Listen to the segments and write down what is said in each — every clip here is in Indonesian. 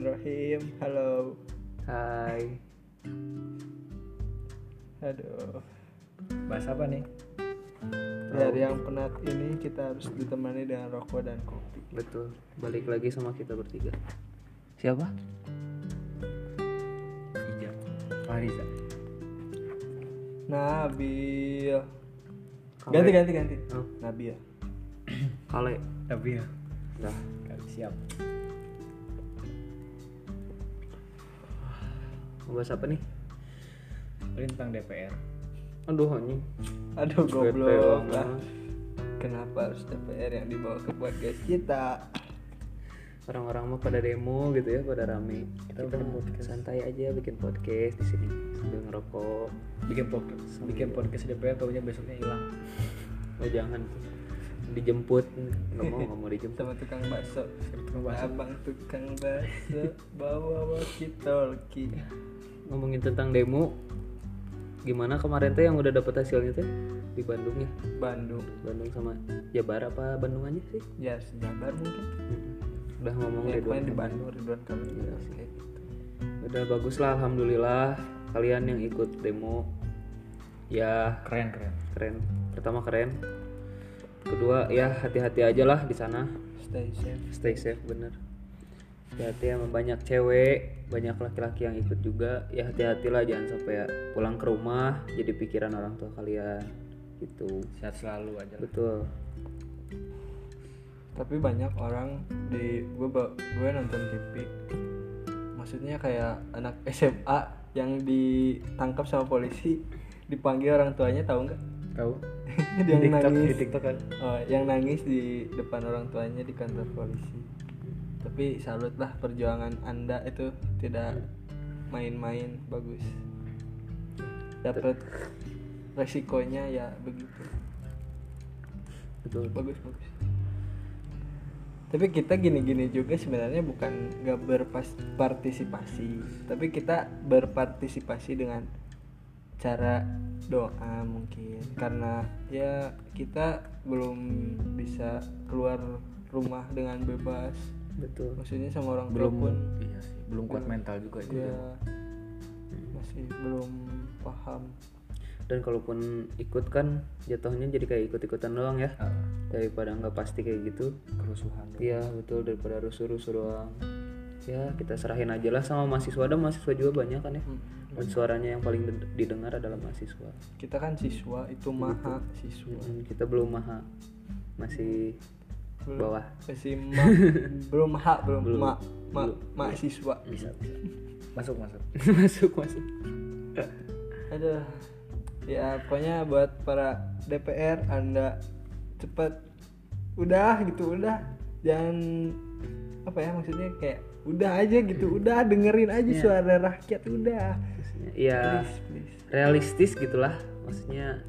Bismillahirrahmanirrahim. Halo. Hai. Aduh. Bahas apa nih? Dari yang penat ini kita harus ditemani dengan rokok dan kopi. Betul. Balik lagi sama kita bertiga. Siapa? Ijam. Fariza. Nabil. Kale. Ganti ganti ganti. Oh. Nabil. Kale. Tapi ya. Dah. Kali siap. Mau bahas apa nih? Ini tentang DPR. Aduh anjing. Aduh goblok lah. Kenapa harus DPR yang dibawa ke podcast kita? Orang-orang mah pada demo gitu ya, pada rame. Kita bikin podcast. santai aja bikin podcast di sini sambil ngerokok. Bikin podcast, bikin podcast DPR tahunya besoknya hilang. Oh jangan dijemput nggak mau nggak mau dijemput Sama tukang bakso. Tukang bakso. Abang tukang bakso bawa walkie talkie. ngomongin tentang demo gimana kemarin tuh yang udah dapet hasilnya tuh di Bandung ya Bandung. Bandung sama Jabar apa Bandung aja sih Ya, sejabar mungkin. Mm-mm. udah ngomong Ya, Ridwan di. Bandung Ridwan Kamil Iya. jelas kayak gitu. udah bagus lah alhamdulillah kalian yang ikut demo ya Keren keren. keren pertama keren kedua ya hati-hati aja lah di sana Stay safe. stay safe bener hati-hati sama banyak cewek banyak laki-laki yang ikut juga ya hati-hatilah jangan sampai ya pulang ke rumah jadi pikiran orang tua kalian gitu Sehat selalu aja. lah. betul tapi banyak orang di gue gue nonton TV maksudnya kayak anak SMA yang ditangkap sama polisi dipanggil orang tuanya tahu nggak Tahu? dia di TikTok, nangis. di TikTok kan. Oh, yang nangis di depan orang tuanya di kantor polisi. Tapi salut lah perjuangan anda itu tidak main-main bagus. Dapat resikonya ya begitu. Betul. Bagus bagus. Tapi kita gini-gini juga sebenarnya bukan nggak berpartisipasi tapi kita berpartisipasi dengan cara doa mungkin. Karena ya kita belum bisa keluar rumah dengan bebas. Betul. Maksudnya sama orang tua Belum pun. iya sih, belum kuat mental juga ya masih belum paham. Dan kalaupun ikut kan jatuhnya jadi kayak ikut-ikutan doang ya. Ah, daripada nggak pasti kayak gitu. Kerusuhan. iya betul. Daripada rusuh-rusuh doang. Ya kita serahin aja lah sama mahasiswa. Dan mahasiswa juga banyak kan ya. Hmm. Dan suaranya yang paling didengar adalah mahasiswa kita kan siswa itu maha siswa Mm, kita belum maha masih Belum. bawah masih ma belum hak belum, Belum. ma ma Belum. mahasiswa Bisa bisa. Masuk masuk. masuk masuk aduh ya pokoknya buat para DPR anda cepat udah gitu udah jangan apa ya maksudnya kayak udah aja gitu udah dengerin aja Iya. suara rakyat udah ya please please. realistis gitulah. Maksudnya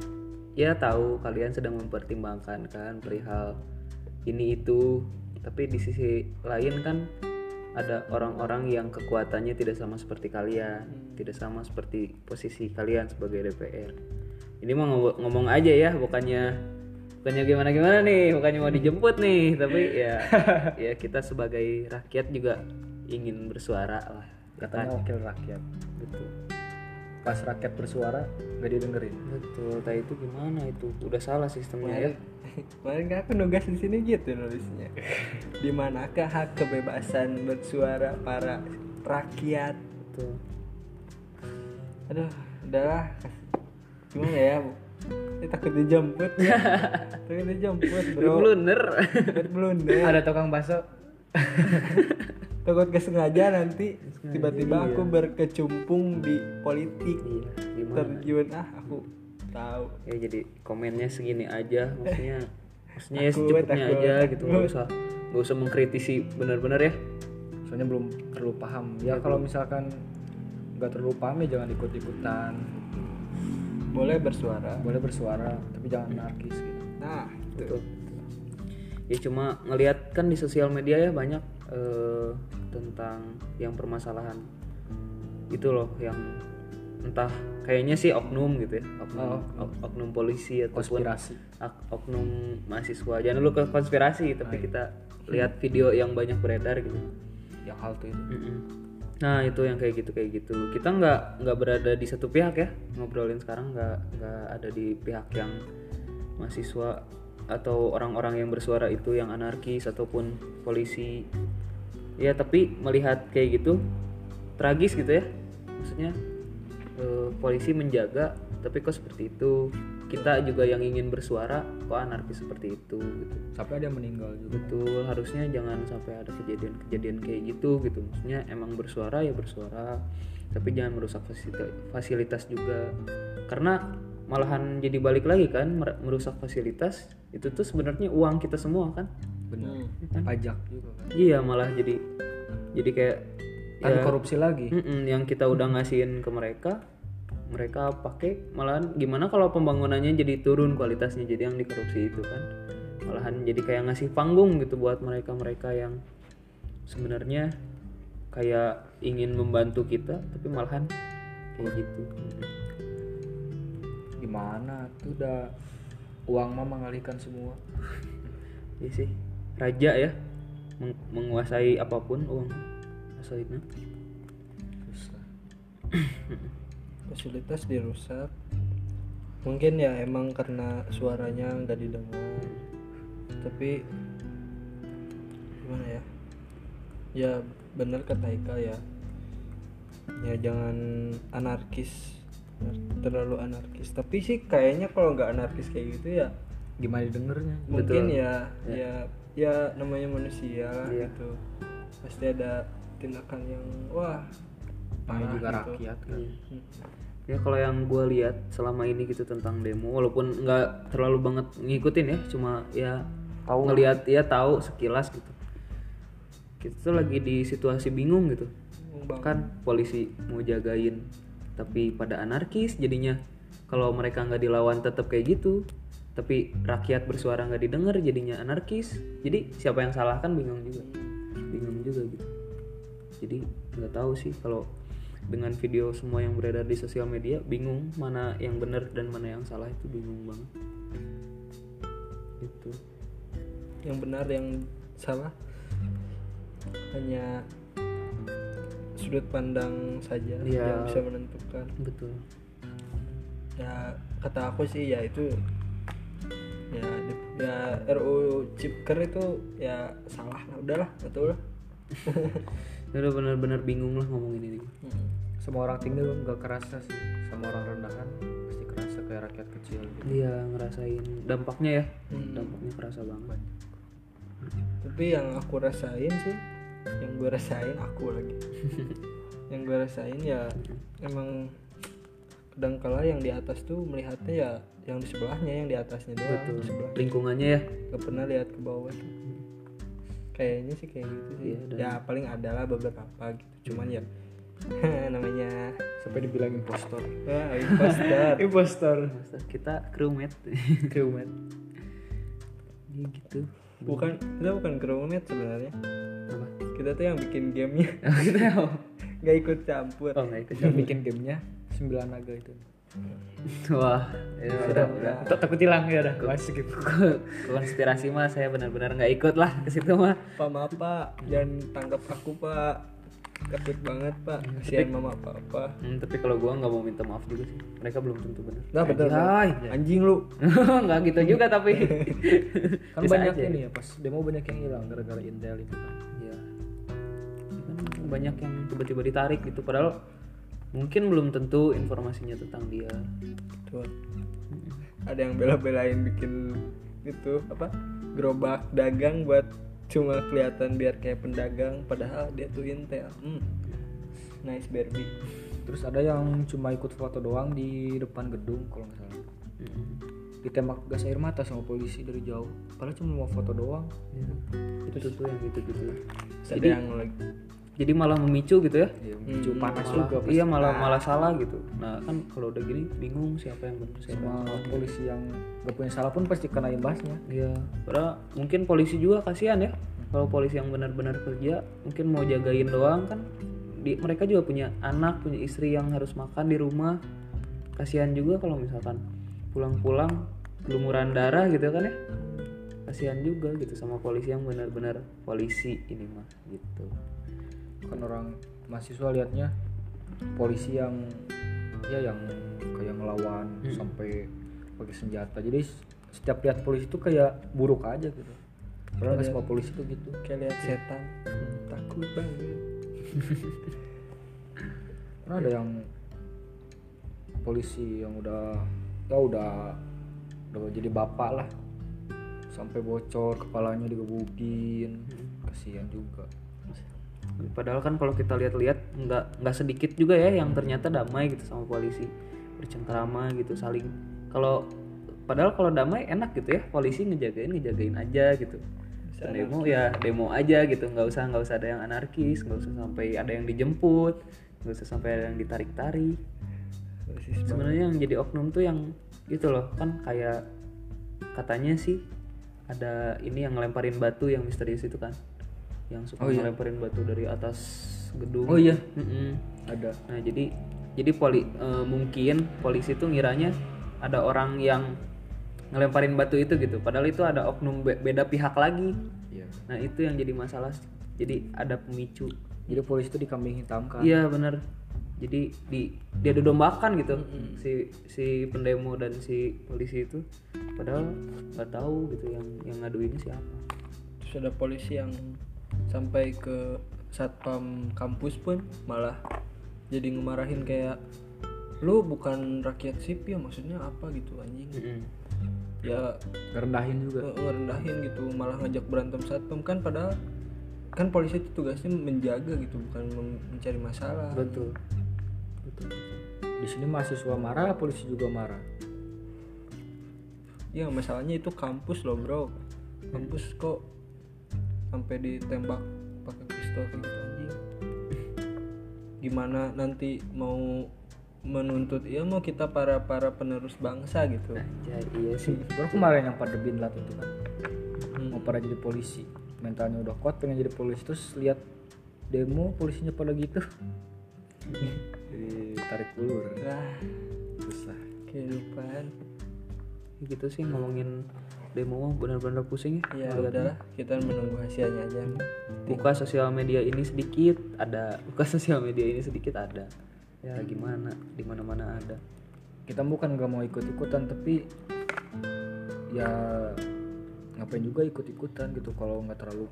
ya tahu kalian sedang mempertimbangkan kan perihal ini itu. Tapi di sisi lain kan ada orang-orang yang kekuatannya tidak sama seperti kalian tidak sama seperti posisi kalian sebagai DPR ini mau ngomong aja ya bukannya bukannya gimana gimana nih bukannya mau dijemput nih. Tapi ya ya kita sebagai rakyat juga ingin bersuara lah ya Katanya. wakil rakyat. betul Pas rakyat bersuara nggak didengerin. Betul, tadi itu gimana itu? Udah salah sistemnya ya. kemarin kan aku nugas di sini gitu nulisnya di manakah hak kebebasan bersuara para rakyat Betul. aduh udahlah gimana ya ini takut dijemput takut dijemput bro Blunder. blunder Ada tukang bakso. takut kesengaja nanti tiba-tiba iya. aku berkecimpung di politik iya, gimana? terjun ah aku tahu Ya jadi komennya segini aja, maksudnya maksudnya ya Takut, secukupnya takut, aja gitu, nggak usah nggak usah mengkritisi benar-benar ya. Soalnya belum terlalu paham. Ya kalau misalkan nggak terlalu paham ya jangan ikut-ikutan. boleh bersuara Boleh bersuara tapi jangan anarkis gitu. nah itu Betul. Ya cuma ngelihat kan di sosial media ya banyak eh, tentang yang permasalahan itu loh yang entah kayaknya sih oknum gitu ya oknum, Oh, ok- oknum polisi ataupun Konspirasi. ak- oknum mahasiswa jangan dulu ke konspirasi tapi iya. kita lihat video yang banyak beredar gitu yang halte itu. Nah itu yang kayak gitu kayak gitu. Kita nggak nggak berada di satu pihak ya ngobrolin sekarang nggak nggak ada di pihak yang mahasiswa atau orang-orang yang bersuara itu yang anarkis ataupun polisi. Ya tapi melihat kayak gitu tragis gitu ya. Maksudnya eh, polisi menjaga tapi kok seperti itu. Kita juga yang ingin bersuara kok anarkis seperti itu gitu sampai ada yang meninggal juga betul harusnya jangan sampai ada kejadian-kejadian kayak gitu gitu maksudnya emang bersuara ya bersuara tapi jangan merusak fasilitas, fasilitas juga karena malahan jadi balik lagi kan mer- merusak fasilitas itu tuh sebenarnya uang kita semua kan. Benar. Kan? pajak juga kan. Iya malah jadi jadi kayak kan ya, korupsi lagi. Yang kita udah ngasihin ke mereka mereka pakai malahan gimana kalau pembangunannya jadi turun kualitasnya jadi yang dikorupsi itu kan. Malahan jadi kayak ngasih panggung gitu buat mereka-mereka yang sebenarnya kayak ingin membantu kita tapi malahan kayak gitu gimana? Tuh udah uang mah mengalihkan semua. Iya sih. Raja ya meng- menguasai apa pun uang asalnya. Susah. Fasilitas dirusak. Mungkin ya emang karena suaranya nggak didengar. Tapi gimana ya? Ya bener kata Ika ya. Ya jangan anarkis terlalu anarkis tapi sih kayaknya kalau nggak anarkis kayak gitu ya gimana didengarnya mungkin Betul. ya ya ya namanya manusia lah Iya. gitu pasti ada tindakan yang wah namanya parah juga gitu. rakyat kan Hmm. ya kalau yang gue lihat selama ini gitu tentang demo walaupun nggak terlalu banget ngikutin ya cuma ya Tahu. ngelihat ya tahu sekilas gitu kita tuh lagi di situasi bingung gitu kan polisi mau jagain tapi pada anarkis jadinya. Kalau mereka nggak dilawan tetap kayak gitu tapi rakyat bersuara nggak didengar jadinya anarkis. Jadi siapa yang salah kan bingung juga. Bingung juga gitu. Jadi nggak tahu sih kalau dengan video semua yang beredar di sosial media bingung mana yang benar dan mana yang salah itu bingung banget. Itu yang benar yang salah hanya sudut pandang saja Iya. yang bisa menentukan. Betul. Ya kata aku sih ya itu ya ya RU Cipker itu ya salah lah udahlah betul lah. Ya udah benar-benar bingung lah ngomongin ini. Semua orang tinggi nggak kerasa sih. Sama orang rendahan pasti kerasa kayak rakyat kecil gitu. Iya ngerasain. Dampaknya ya Hmm. dampaknya kerasa banget. Tapi yang aku rasain sih yang gue rasain aku lagi. Yang gue rasain ya emang kadangkala yang di atas tuh melihatnya ya yang di sebelahnya yang di atasnya doang betul. di sebelah lingkungannya ya? Gak pernah lihat ke bawah tuh. kayaknya sih kayak gitu sih. Dan- ya paling adalah beberapa gitu. Cuman ya namanya sampai dibilang impostor. Imposter impostor. Masa kita crewmate. Crewmate. Ya gitu. Bukan kita bukan crewmate sebenarnya kita tuh yang bikin gamenya. Kita oh nggak ikut campur. Oh nggak ikut yang bikin gamenya sembilan naga itu. Wah ya udah. udah Tak- takut hilang ya udah. Masih gitu konspirasi mah saya benar-benar nggak ikut lah ke situ mah pak maaf pak. Jangan tangkap aku pak. Takut banget pak. Kasihan mama papa. Hmm, tapi kalau gua nggak mau minta maaf juga sih. Mereka belum tentu benar. Nah betul Hai. anjing lu. Nggak gitu juga tapi. Kan Bisa banyak aja. ini ya pas demo banyak yang hilang gara-gara intel itu kan kan banyak yang tiba-tiba ditarik gitu padahal mungkin belum tentu informasinya tentang dia. Tuh. ada yang bela-belain bikin gitu apa gerobak dagang buat cuma kelihatan biar kayak pendagang padahal dia tuh intel. Hmm. nice Barbie. Terus ada yang cuma ikut foto doang di depan gedung kalau nggak salah. Ditembak gas air mata sama polisi dari jauh. Padahal cuma mau foto doang. Ya, itu tuh yang gitu. Gitu jadi yang lagi jadi malah memicu gitu ya ya, Hmm, memicu panas Malah- juga pasti. iya malah malah salah gitu nah kan kalau udah gini bingung siapa yang benar siapa yang sama polisi yang gak punya salah pun pasti kena imbasnya Iya, padahal mungkin polisi juga kasihan ya. Kalau polisi yang benar-benar kerja, mungkin mau jagain doang kan. Di, mereka juga punya anak, punya istri yang harus makan di rumah. Kasihan juga kalau misalkan pulang-pulang lumuran darah gitu kan ya. Kasihan juga gitu sama polisi yang benar-benar polisi ini mah gitu. Kan orang mahasiswa liatnya polisi yang ya yang kayak ngelawan Hmm. sampai pakai senjata. Jadi setiap lihat polisi itu kayak buruk aja gitu. Padahal nggak semua polisi tuh gitu. kayak lihat setan. Takut banget. Karena ada yang polisi yang udah ya udah udah jadi bapak lah. Sampai bocor kepalanya digebukin. Kasihan juga Padahal kan kalau kita lihat-lihat nggak nggak sedikit juga ya yang ternyata damai gitu sama polisi bercengkrama gitu saling kalau padahal kalau damai enak gitu ya polisi ngejagain ngejagain aja gitu. Dan demo ya demo aja gitu nggak usah nggak usah ada yang anarkis nggak usah sampai ada yang dijemput nggak usah sampai ada yang ditarik-tarik. Sebenarnya yang jadi oknum tuh yang itu loh kan kayak katanya sih ada ini yang ngelemparin batu yang misterius itu kan yang suka Oh, iya. ngelemparin batu dari atas gedung Oh, iya. Mm-mm. ada nah jadi jadi poli eh, mungkin polisi tuh ngiranya ada orang yang ngelemparin batu itu gitu padahal itu ada oknum be- beda pihak lagi Iya. nah itu yang jadi masalah jadi ada pemicu jadi polisi itu dikambing hitamkan Iya benar. Jadi di dia dombakan gitu si si pendemo dan si polisi itu. Padahal nggak tahu gitu yang yang ngadu ini siapa. terus ada polisi yang sampai ke satpam kampus pun malah jadi ngemarahin kayak lu bukan rakyat sipil maksudnya apa gitu anjing Mm-mm. ya ngerendahin juga nge- ngerendahin gitu malah ngajak berantem satpam kan padahal kan polisi itu tugasnya menjaga gitu bukan mencari masalah Betul. Betul. di sini mahasiswa marah polisi juga marah ya masalahnya itu kampus loh bro kampus kok sampai ditembak pakai pistol gitu anjing. Gimana nanti mau menuntut ilmu kita para para penerus bangsa gitu? Anjay, iya sih. baru kemarin yang pada binlat itu kan Hmm. mau pada jadi polisi. Mentalnya udah kuat pengen jadi polisi terus lihat demo polisinya pada gitu. Ditarik ulur. Wah, susah kehidupan. Ya gitu sih ngomongin demo mah benar-benar pusing ya. ya udahlah kita menunggu hasilnya aja Buka sosial media ini sedikit ada, buka sosial media ini sedikit ada. Ya gimana? Di mana-mana ada. kita bukan nggak mau ikut ikutan tapi ya ngapain juga ikut ikutan gitu kalau nggak terlalu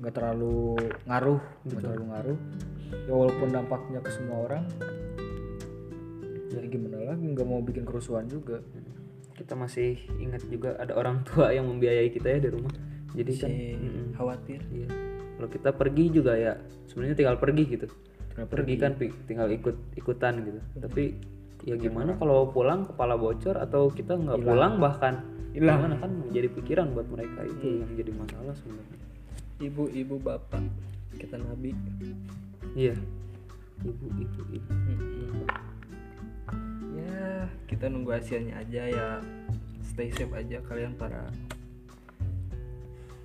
nggak terlalu ngaruh nggak terlalu ngaruh ya walaupun dampaknya ke semua orang jadi gimana lagi nggak mau bikin kerusuhan juga kita masih ingat juga ada orang tua yang membiayai kita ya di rumah. Jadi kan si mm-mm. khawatir. Iya. Kalau kita pergi juga ya sebenarnya tinggal pergi gitu. Tinggal pergi kan pi- tinggal ikut ikutan gitu. Tapi ya gimana kalau pulang kepala bocor atau kita nggak pulang bahkan? Hilang. gimana kan menjadi pikiran buat mereka itu yang jadi masalah sebenarnya. Ibu-ibu bapak kita nabi. Iya. Ibu ibu ibu. Mm-mm. Ya kita nunggu hasilnya aja ya. Stay safe aja kalian para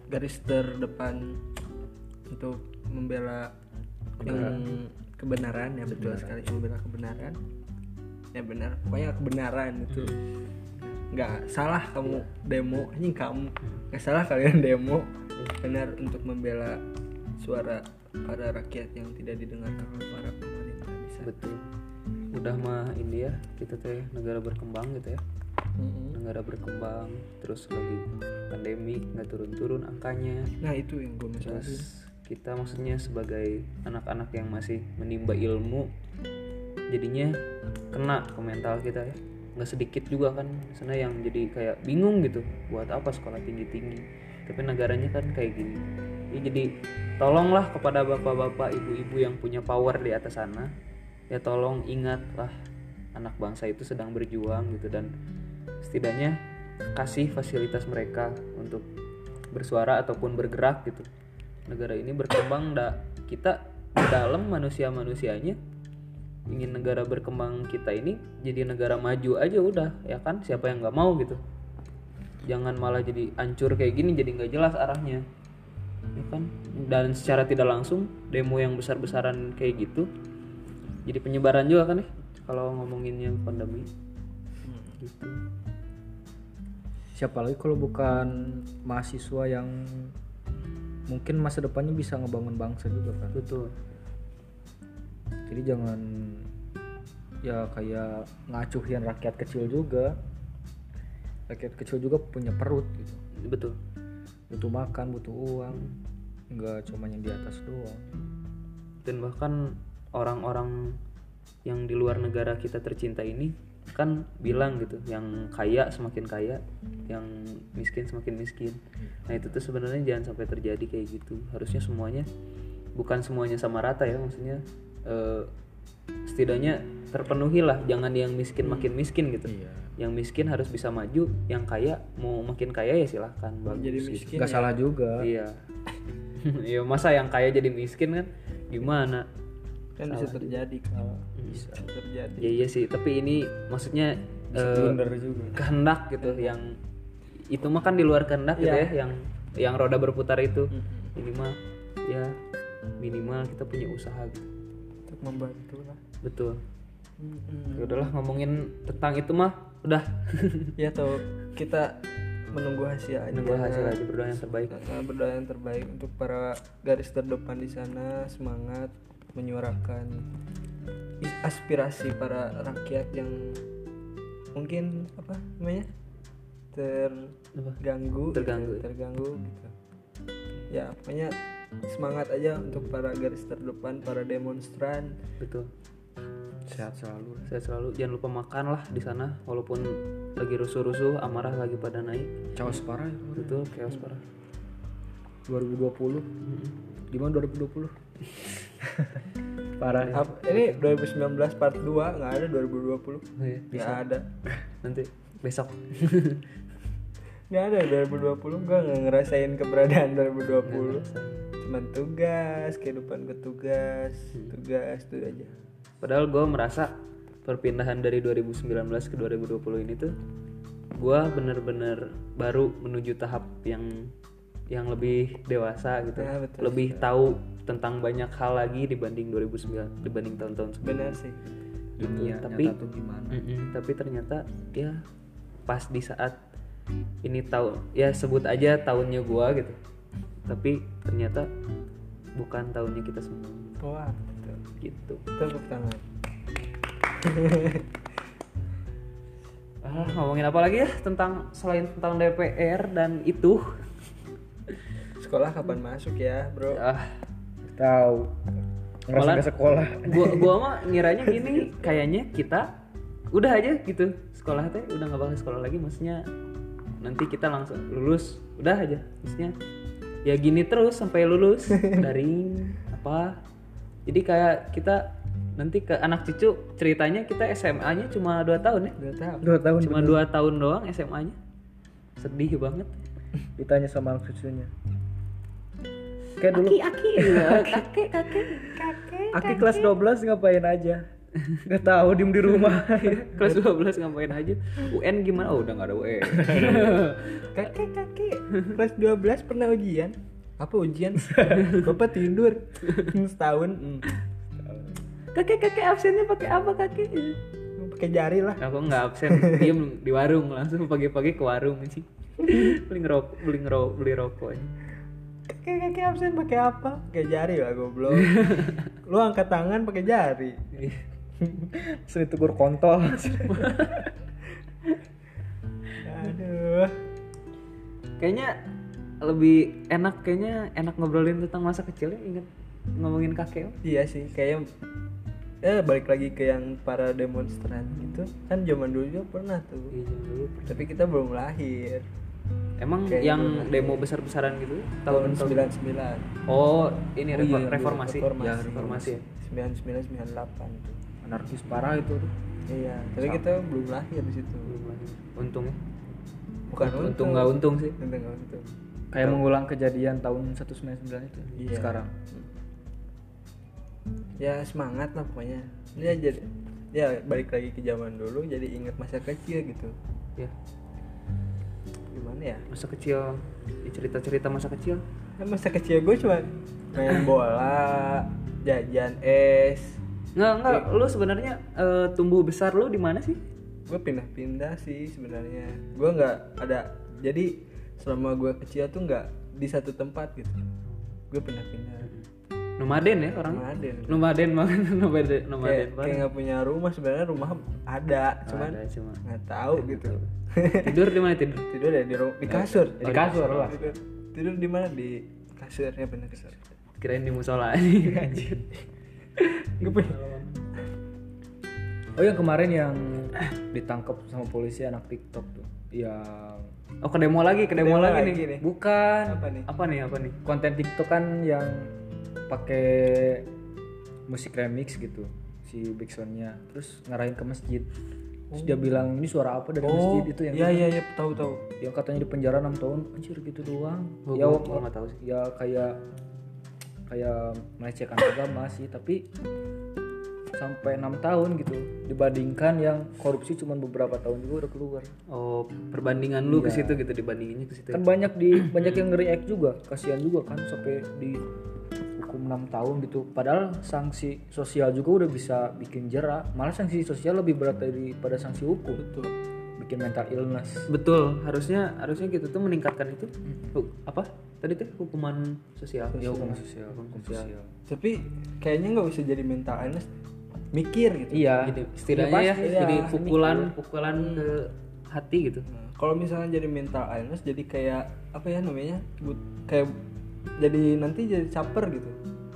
garis terdepan untuk membela yang kebenaran ya betul sekali membela kebenaran. Ya benar pokoknya kebenaran itu. Nggak salah kamu demo ini kamu. Nggak salah kalian demo. Benar untuk membela suara para rakyat yang tidak didengarkan oleh para pemerintah. Bisa. Betul udah mah ini ya kita teh negara berkembang gitu ya. Negara berkembang terus lagi pandemi nggak turun-turun angkanya. Nah itu yang gue terus kita maksudnya sebagai anak-anak yang masih menimba ilmu jadinya kena ke mental kita ya. Nggak sedikit juga kan sana yang jadi kayak bingung gitu buat apa sekolah tinggi-tinggi. Tapi negaranya kan kayak gini. Ya jadi tolonglah kepada bapak-bapak ibu-ibu yang punya power di atas sana ya tolong ingatlah anak bangsa itu sedang berjuang gitu dan setidaknya kasih fasilitas mereka untuk bersuara ataupun bergerak gitu. Negara ini berkembang da kita dalam manusia-manusianya ingin negara berkembang kita ini jadi negara maju aja udah ya kan? Siapa yang nggak mau gitu? Jangan malah jadi hancur kayak gini jadi nggak jelas arahnya. Ya kan? Dan secara tidak langsung demo yang besar-besaran kayak gitu jadi penyebaran juga kan ya kalau ngomongin yang pandemi. Gitu. Siapa lagi kalau bukan mahasiswa yang mungkin masa depannya bisa ngebangun bangsa juga kan? Betul. Jadi jangan ya kayak ngacuhin rakyat kecil juga. Rakyat kecil juga punya perut gitu. Betul. Butuh makan butuh uang. Nggak cuma yang di atas doang. Dan bahkan orang-orang yang di luar negara kita tercinta ini kan bilang gitu yang kaya semakin kaya yang miskin semakin miskin. Nah itu tuh sebenarnya jangan sampai terjadi kayak gitu. Harusnya semuanya bukan semuanya sama rata ya maksudnya eh, setidaknya terpenuhi lah jangan yang miskin makin miskin gitu. Iya. yang miskin harus bisa maju yang kaya mau makin kaya ya silahkan bagus jadi gitu. miskin nggak ya. salah juga. Iya. Ya masa yang kaya jadi miskin kan gimana kan bisa terjadi kalau bisa terjadi. Ya iya sih. Tapi ini maksudnya juga. kehendak gitu yang itu mah kan di luar kehendak gitu Iya. ya yang yang roda berputar itu. Ini mah ya minimal kita punya usaha gitu. Untuk membantu lah. Betul. Ya udahlah ngomongin tentang itu mah udah. Ya atau kita menunggu hasil aja. Nunggu hasil aja berdoa yang terbaik. Berdoa yang terbaik untuk para garis terdepan di sana. Semangat menyuarakan aspirasi para rakyat yang mungkin apa namanya terganggu gitu, Terganggu. terganggu gitu. Ya pokoknya semangat aja untuk para garis terdepan para demonstran. Betul. Sehat selalu saya selalu. Jangan lupa makan lah di sana walaupun lagi rusuh-rusuh amarah lagi pada naik. Caos parah ya betul chaos parah. 2020 gimana 2020 parah. Ap- ini 2019 part 2 nggak ada 2020 Oh iya, nggak ada. Nanti besok. Nggak ada 2020 gua nggak ngerasain keberadaan 2020 cuman tugas kehidupan ke tugas tugas itu aja. Padahal gue merasa perpindahan dari 2019 ke 2020 ini tuh gue bener-bener baru menuju tahap yang yang lebih dewasa gitu, Ya, betul lebih tahu tentang banyak hal lagi dibanding 2009 dibanding tahun-tahun sebelumnya. sih. Dunia tapi nyata tuh gimana. Mm-mm, tapi ternyata ya pas di saat ini tahu ya sebut aja tahunnya gue gitu, tapi ternyata bukan tahunnya kita semua. Wah betul. Gitu. tepuk tangan. Ah, ngomongin apa lagi ya? Tentang selain tentang DPR dan itu? Sekolah kapan masuk ya bro? Ah, tahu. Ngerasa nggak sekolah. gua gua mah ngiranya gini, kayaknya kita udah aja gitu. Sekolah teh udah nggak bakal sekolah lagi, maksudnya nanti kita langsung lulus, udah aja, maksudnya ya gini terus sampai lulus. Daring apa? Jadi kayak kita nanti ke anak cucu ceritanya kita SMA-nya cuma dua tahun ya, udah tahu dua tahun cuma dua tahun doang SMA-nya, sedih banget. ditanya sama anak cucunya kayak dulu. Aki, kakek, kakek, kakek. Aki kelas 12 ngapain aja? Nggak tahu diem di rumah. Kelas 12 ngapain aja? UN gimana? Oh udah nggak ada UN kakek kakek. Kelas 12 pernah ujian. Apa ujian? Bapak tidur. Setahun. Hmm. kakek kakek absennya pakai apa kakek? Pakai jari lah. Aku nggak absen. Diem di warung langsung pagi-pagi ke warung sih. Beli ngerokok beli ngerokok beli rokok aja. Kakek kakek absen pakai apa? Pakai jari lah goblok. Lu angkat tangan pakai jari. Sering tegur kontol. Aduh. Kayaknya lebih enak kayaknya enak ngobrolin tentang masa kecilnya inget ngomongin kakek iya sih kayak eh balik lagi ke yang para demonstran gitu. Kan zaman dulu juga pernah tuh. Iya, zaman dulu. tapi kita belum lahir emang Kayaknya yang lahir. demo besar-besaran gitu tahun tahun 99 oh ini Oh refor- iya, reformasi. reformasi. ya reformasi ya. 99 98 tuh anarkis parah itu tuh. Iya tapi kita belum lahir di situ. Belum lagi untung ya. Bukan untung nggak untung sih. Untung nggak untung. Kayak mengulang kejadian tahun 199 itu Iya. sekarang. Ya semangat lah pokoknya. Ya jadi ya balik lagi ke zaman dulu jadi ingat masa kecil gitu. Ya gimana ya? Masa kecil. Ya cerita-cerita masa kecil. Kan masa kecil gue cuma main bola jajan es. Nggak nggak. Lu sebenarnya eh, tumbuh besar lu di mana sih? Gue pindah-pindah sih sebenarnya. Gue nggak ada jadi selama gue kecil tuh nggak di satu tempat gitu. Gue pindah-pindah nomaden ya orang. Nomaden. Nomaden banget nomaden kayak nomaden kayak banget. nggak punya rumah sebenarnya rumah ada cuman ada cuma nggak tahu gitu. tidur di mana tidur? Tidur ya di di kasur. Di kasur lah. Tidur, tidur di mana? Di kasur ya benar kasur. Kirain di musola. Anjir gue punya. Oh yang kemarin yang ditangkap sama polisi anak TikTok tuh yang oh ke demo lagi ke demo, Demo lagi, lagi nih. nih. bukan. Apa nih? Apa nih apa nih? Konten TikTok kan yang pakai musik remix gitu si backsoundnya terus ngarahin ke masjid. Terus dia bilang ini suara apa dari masjid itu yang iya iya iya tahu tahu. Yang katanya di penjara 6 tahun. Anjir gitu doang. Gua- ya gua- gua nggak tahu sih. ya kayak kayak melecehkan agama sih tapi sampai enam tahun gitu. Dibandingkan yang korupsi cuma beberapa tahun juga udah keluar. Oh perbandingan lu ke situ gitu dibandinginnya ke situ kan banyak di banyak yang react juga. Kasihan juga kan sampai di hukum enam tahun gitu. Padahal sanksi sosial juga udah bisa bikin jerak malah sanksi sosial lebih berat daripada sanksi hukum. Betul. Bikin mental illness. Betul. Harusnya harusnya gitu tuh meningkatkan itu Hu- apa? Tadi tuh hukuman sosial. Ya hukum sosial. Hukum sosial. tapi kayaknya nggak bisa jadi mental illness. Mikir gitu. Iya. Gitu. setidaknya ya, pasti, jadi iya. pukulan pukulan ke hati gitu. Nah, kalau misalnya jadi mental illness jadi kayak apa ya namanya but, kayak jadi nanti jadi caper gitu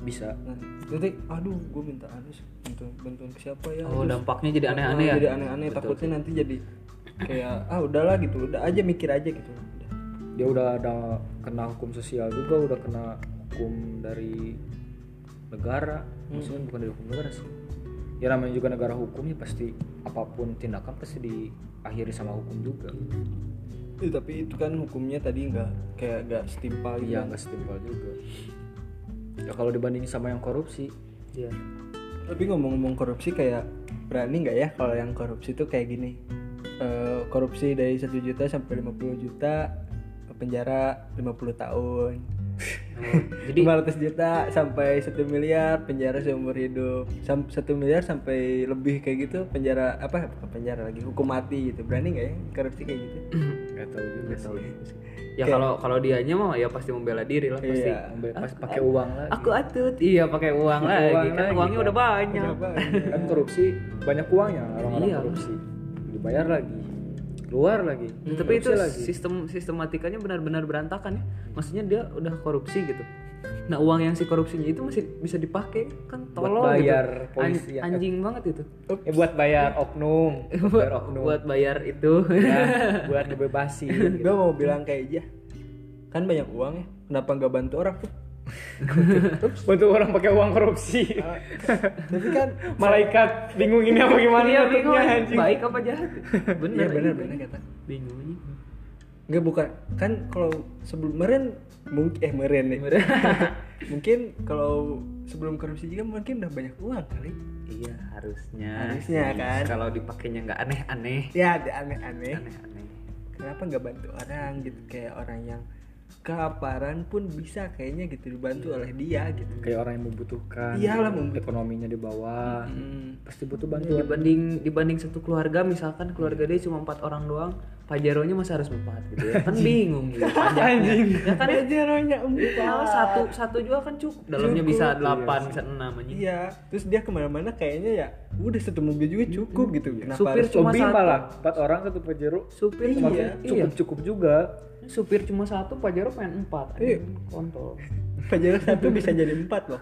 bisa. Nah, nanti aduh gue minta illness bantuan bantuan ke siapa ya? Oh Terus, dampaknya jadi aneh-aneh ya? jadi aneh-aneh takutnya nanti jadi kayak ah udahlah gitu udah aja mikir aja gitu. Udah. dia udah ada kena hukum sosial juga udah kena hukum dari negara. Maksudnya bukan dari hukum negara sih. Ya namanya juga negara hukum ya pasti apa pun tindakan pasti diakhiri sama hukum juga. Eh, tapi itu kan hukumnya tadi nggak kayak nggak setimpal gitu. iya nggak setimpal juga ya kalau dibandingin sama yang korupsi. Iya. tapi ngomong-ngomong korupsi kayak berani nggak ya kalau yang korupsi tuh kayak gini? Eh, korupsi dari satu juta sampai 50 juta penjara 50 tahun. Oh, jadi 500 juta sampai 1 miliar penjara seumur hidup. Sam 1 miliar sampai lebih kayak gitu penjara apa penjara lagi hukum mati gitu. Berani nggak ya korupsi kayak gitu nggak tahu juga sih ya kalau kalau dianya mah ya pasti membela diri lah pasti Iya. Pas pakai uang lagi aku atut iya pakai uang lagi uang kan lagi, uangnya kan. udah banyak Udah banyak. kan korupsi banyak uangnya orang-orang Iya. korupsi dibayar lagi keluar lagi. Hmm, tapi itu lagi. sistem sistematikanya benar-benar berantakan ya. Maksudnya dia udah korupsi gitu. Nah uang yang si korupsinya itu masih bisa dipakai. Kan Buat tolong bayar gitu. polisi An- anjing banget itu. Ya buat bayar oknum. Buat bayar oknum. Buat bayar itu. Ya, buat ngebebasin gue mau bilang kayak aja. Kan banyak uang ya. Kenapa nggak bantu orang tuh bantu orang pakai uang korupsi. Tapi kan malaikat bingung ini apa gimana Iya, bingung. anjing. baik apa jahat? Bener iya bener bener. kata. Bingung anjing. nggak bukan. Kan kalau sebelum meren mungkin eh meren nih. Mungkin kalau sebelum korupsi juga mungkin udah banyak uang kali. Iya harusnya. Harusnya, kan? kalau dipakainya nggak aneh-aneh. Ya ada aneh-aneh. Aneh-aneh. Kenapa nggak bantu orang gitu? Kayak orang yang kelaparan pun bisa kayaknya gitu dibantu oleh dia gitu. Kayak orang yang membutuhkan. Iyalah, membutuhkan. ekonominya di bawah. Hmm. pasti butuh bantuan. Dibanding dibanding satu keluarga misalkan keluarga dia cuma empat orang doang pajaronya masa harus empat gitu ya. Kan bingung gitu pajaknya. Ya kan? Pajaronya ya, satu satu juga kan cukup. Dalamnya Cukup, bisa delapan bisa enam aja iya. Terus dia ke mana-mana kayaknya ya udah satu mobil juga cukup gitu. Kenapa Supir cuma satu. malah. Empat orang satu pajero. Supir Iya, cukup iya cukup juga supir cuma satu pajero pengen empat Iya. kontol. Pajero satu bisa jadi empat loh.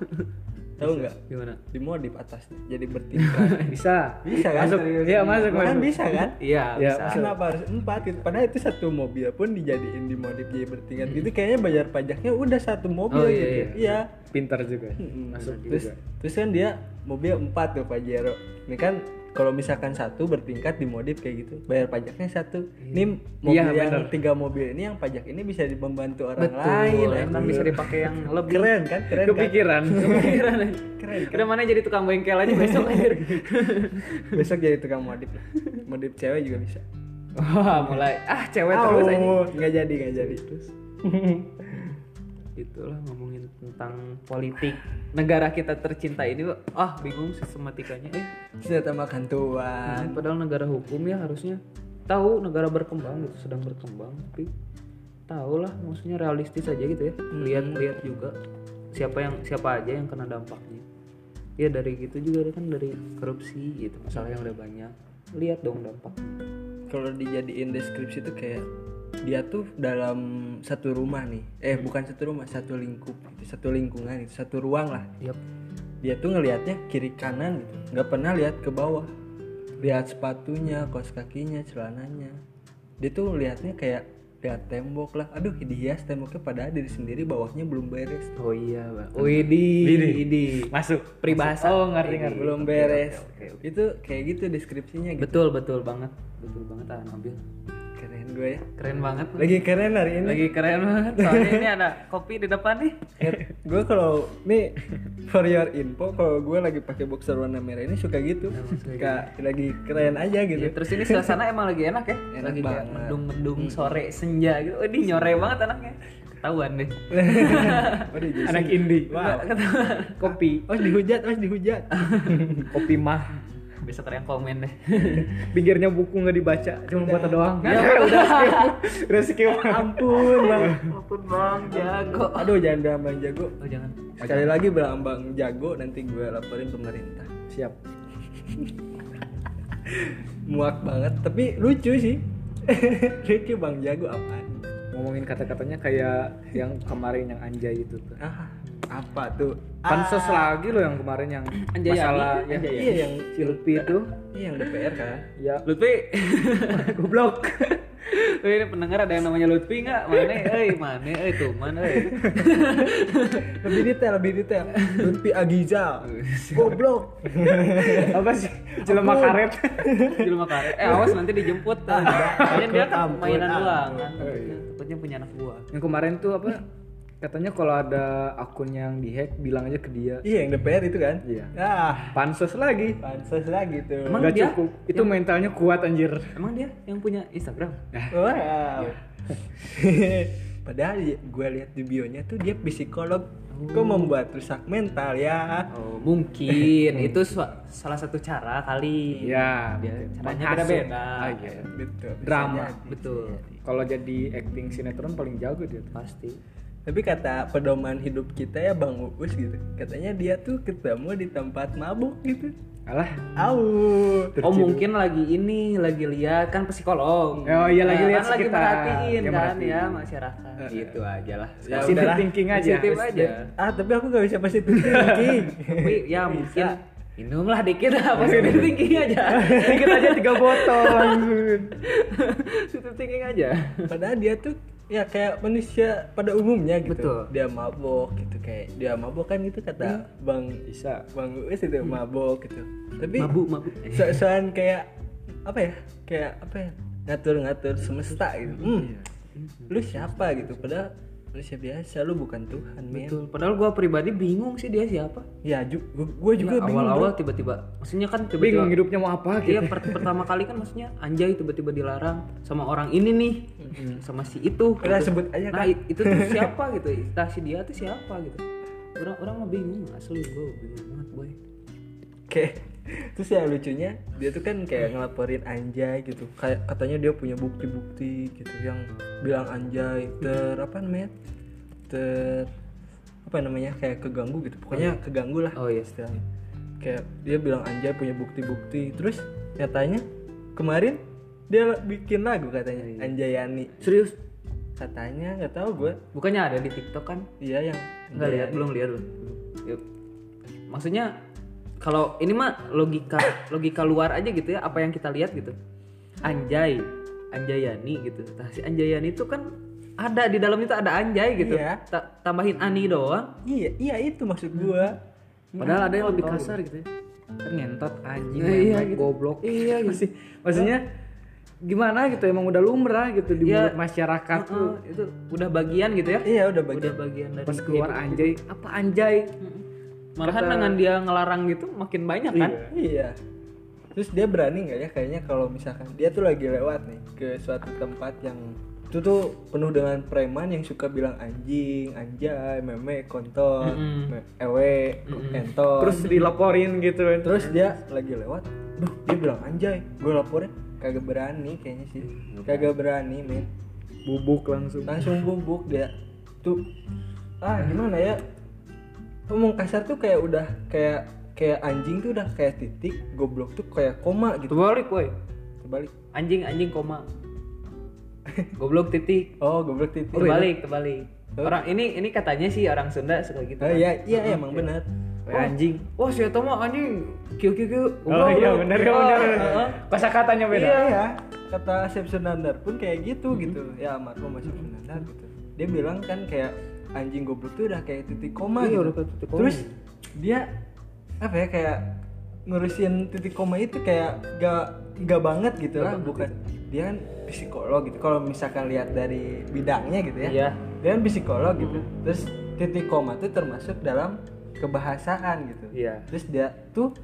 Tahu nggak? Gimana? Dimodif atasnya jadi bertingkat bisa. Bisa kan? Masuk. Iya masuk kan masuk. bisa kan? Iya Ya, bisa. kenapa harus empat gitu? Padahal itu satu mobil pun dijadiin dimodif jadi bertingkat gitu kayaknya bayar pajaknya udah satu mobil Oh, iya, gitu. iya. iya pintar juga. Mm-mm. masuk terus juga. Terus kan dia mobil empat tuh Pajero ini kan kalau misalkan satu bertingkat dimodif kayak gitu bayar pajaknya satu. Ini mobil Iya, yang bener. tiga mobil ini yang pajak ini bisa membantu orang betul. lain ya kan bisa dipakai yang lebih. Keren kan keren kan? Kepikiran. Kepikiran. Aja. keren kan? Udah mana jadi tukang bengkel aja besok aja besok jadi tukang modif. Modif cewek juga bisa. Wah mulai. Ah cewek terus aja Oh, nggak jadi nggak jadi itulah ngomongin tentang politik. Negara kita tercinta ini ah bingung sistematikanya. Eh senjata makan tuan. padahal negara hukum ya harusnya. Tahu negara berkembang gitu sedang berkembang tapi tahu lah maksudnya realistis aja gitu ya. Lihat-lihat juga siapa yang siapa aja yang kena dampaknya. Ya dari gitu juga kan dari korupsi gitu masalah yang udah banyak. Lihat dong dampaknya. Kalau dijadiin deskripsi tuh kayak dia tuh dalam satu rumah nih. Eh bukan satu rumah satu lingkup gitu, satu lingkungan gitu, satu ruang lah. Yap. dia tuh ngelihatnya kiri kanan gitu. Nggak pernah lihat ke bawah. Lihat sepatunya kaos kakinya celananya. Dia tuh lihatnya kayak lihat tembok lah. Aduh dihias temboknya padahal diri sendiri bawahnya belum beres. Oh iya bang. Widi Widi. Masuk. peribahasa. Oh, ngerti, ngerti. belum beres. oke, oke, oke. itu kayak gitu deskripsinya gitu. Betul betul banget. Betul banget ah Nabil keren gue ya. Keren banget. Lagi keren hari ini. Lagi keren banget. Soalnya ini ada kopi di depan nih. Gue kalau nih for your info kalau gue lagi pakai boxer warna merah ini suka gitu. Suka lagi keren aja gitu. Ya, terus ini suasana emang lagi enak ya? Enak lagi banget. mendung-mendung sore senja gitu. Oh, ini nyore banget anaknya. Ketahuan deh. Anak indie. wow. Kopi. os dihujat os dihujat. Kopi mah. Besok ada yang komen deh Pinggirnya buku nggak dibaca, cuma foto doang. Ya, udah skip. Udah skip. ampun bang ampun bang jago aduh jangan bilang bang jago oh jangan sekali lagi bilang bang jago nanti gue laporin pemerintah Siap. muak banget tapi lucu sih lucu bang jago apaan Ngomongin kata-katanya kayak yang kemarin yang anjay itu tuh. ah apa tuh Pansos lagi loh yang kemarin yang Anjay masalah ya, Anjay iya yang si Lutfi itu iya yang DPR kan ya Lutfi goblok. Wih, ini pendengar ada yang namanya Lutfi nggak? Mana? Eh, mana? Eh, tuh mana? Eh. lebih detail lebih detail Lutfi Agizal goblok Apa sih? Jelema karet. Jelma karet. Eh, awas nanti dijemput. Ah, Soalnya dia kan mainan doang kan. Oh, iya. Takutnya punya anak buah. Yang kemarin tuh apa? Katanya kalau ada akun yang dihack bilang aja ke dia. iya yang DPR itu kan Iya. ah Pansos lagi. pansos lagi tuh Emang Gak dia cukup. Itu mentalnya kuat anjir. Emang dia yang punya Instagram? wow padahal gue lihat di bionya tuh dia psikolog kok membuat rusak mental ya Oh, mungkin itu salah satu cara kali. Iya. Dia caranya beda-beda. Ah, iya. betul Drama. jadi. Betul. Kalau jadi acting sinetron paling jago dia. tuh. Pasti. Tapi kata pedoman hidup kita ya bang Uus gitu katanya dia tuh ketemu di tempat mabuk gitu Alah. au Oh mungkin lagi ini lagi lihat kan psikolog. Oh, iya, lagi Nah, lihat kan lagi merhatiin Dia kan merhatiin. ya masyarakat. Gitu aja lah. Ya Positive udahlah. thinking aja. Positif aja. ah tapi aku gak bisa positif thinking Tapi ya mungkin minumlah dikit lah positif thinking aja. Dikit aja tiga botol langsung. positif thinking aja. padahal dia tuh ya kayak manusia pada umumnya gitu Betul. dia mabok gitu kayak dia mabok kan itu kata bang Bisa. bang Uus itu mabok gitu tapi Mabuk mabuk. so soal kayak apa ya kayak apa ya ngatur-ngatur semesta gitu hmm, lu siapa gitu padahal manusia biasa lu bukan Tuhan men Betul. Padahal gua pribadi bingung sih dia siapa. ya ju gue juga Ya, bingung awal-awal tiba-tiba maksudnya kan Bingung tiba-tiba hidupnya mau apa gitu. Iya per- pertama kali kan maksudnya anjay tiba-tiba dilarang sama orang ini nih sama si itu. Gitu. sebut aja, Nah kan. itu tuh siapa gitu? Nah si dia tuh siapa gitu? Orang orang mah bingung asli gue bingung banget boy. kayak terus ya lucunya dia tuh kan kayak ngelaporin anjay gitu. Kayak katanya dia punya bukti-bukti gitu yang bilang anjay ter apa namanya? Ter apa namanya? Kayak keganggu gitu. Pokoknya keganggu lah Oh iya. istilahnya. Kayak dia bilang anjay punya bukti-bukti. Terus nyatanya kemarin dia bikin lagu katanya Anjayani. Serius? katanya nggak tahu gue Bukannya ada di TikTok kan? dia yang Enggak lihat, belum lihat loh. Yuk. Maksudnya kalau ini mah logika logika luar aja gitu ya, apa yang kita lihat gitu. Anjay, Anjayani gitu. Nah, si Anjayani itu kan ada di dalam itu ada anjay gitu. Iya. Ta- tambahin ani doang. iya iya itu maksud gue Padahal ada yang lebih kasar gitu ya. Kan ngentot anjing, Nah, iya gitu. goblok. Iya gitu. Masih, maksudnya gimana gitu emang udah lumrah gitu di mulut masyarakat tuh. Heeh, itu udah bagian gitu ya. iya udah Udah bagian bagian dari Pas keluar anjay, apa anjay? Malahan dengan dia ngelarang gitu makin banyak kan? Iya. Terus dia berani nggak ya kayaknya kalau misalkan dia tuh lagi lewat nih ke suatu tempat yang itu tuh penuh dengan preman yang suka bilang anjing, anjay, meme, kontol, Mm-mm. me- ewe, entot. Terus dilaporin gitu terus dia lagi lewat, duh dia bilang anjay, gue laporin kagak berani kayaknya sih, kagak berani men, bubuk langsung. langsung bubuk dia tuh ah gimana ya ngomong kasar tuh kayak udah kayak kayak anjing tuh udah kayak titik goblok tuh kayak koma gitu Terbalik, woi. terbalik Anjing anjing koma. Goblok titik. oh goblok titik Terbalik, terbalik. Orang ini ini katanya sih orang Sunda suka gitu. oh kan. iya iya emang benar Kayak anjing. Wah, si Eta mah anjing. Kieu kieu kieu. Oh iya benar ya benar. Heeh. Kosa katanya beda. Iya ya. Kata Asep Sunandar pun kayak gitu gitu. Ya almarhum Asep Sunandar gitu. Dia bilang kan kayak anjing goblok tuh udah kayak titik koma Iya, gitu. udah kayak titik koma. Terus dia apa ya kayak ngurusin titik koma itu kayak gak gak banget gitu lah bukan dia kan psikolog gitu kalau misalkan lihat dari bidangnya gitu ya Iya. dia kan psikolog gitu terus titik koma tuh termasuk dalam kebahasaan gitu Iya. terus dia tuh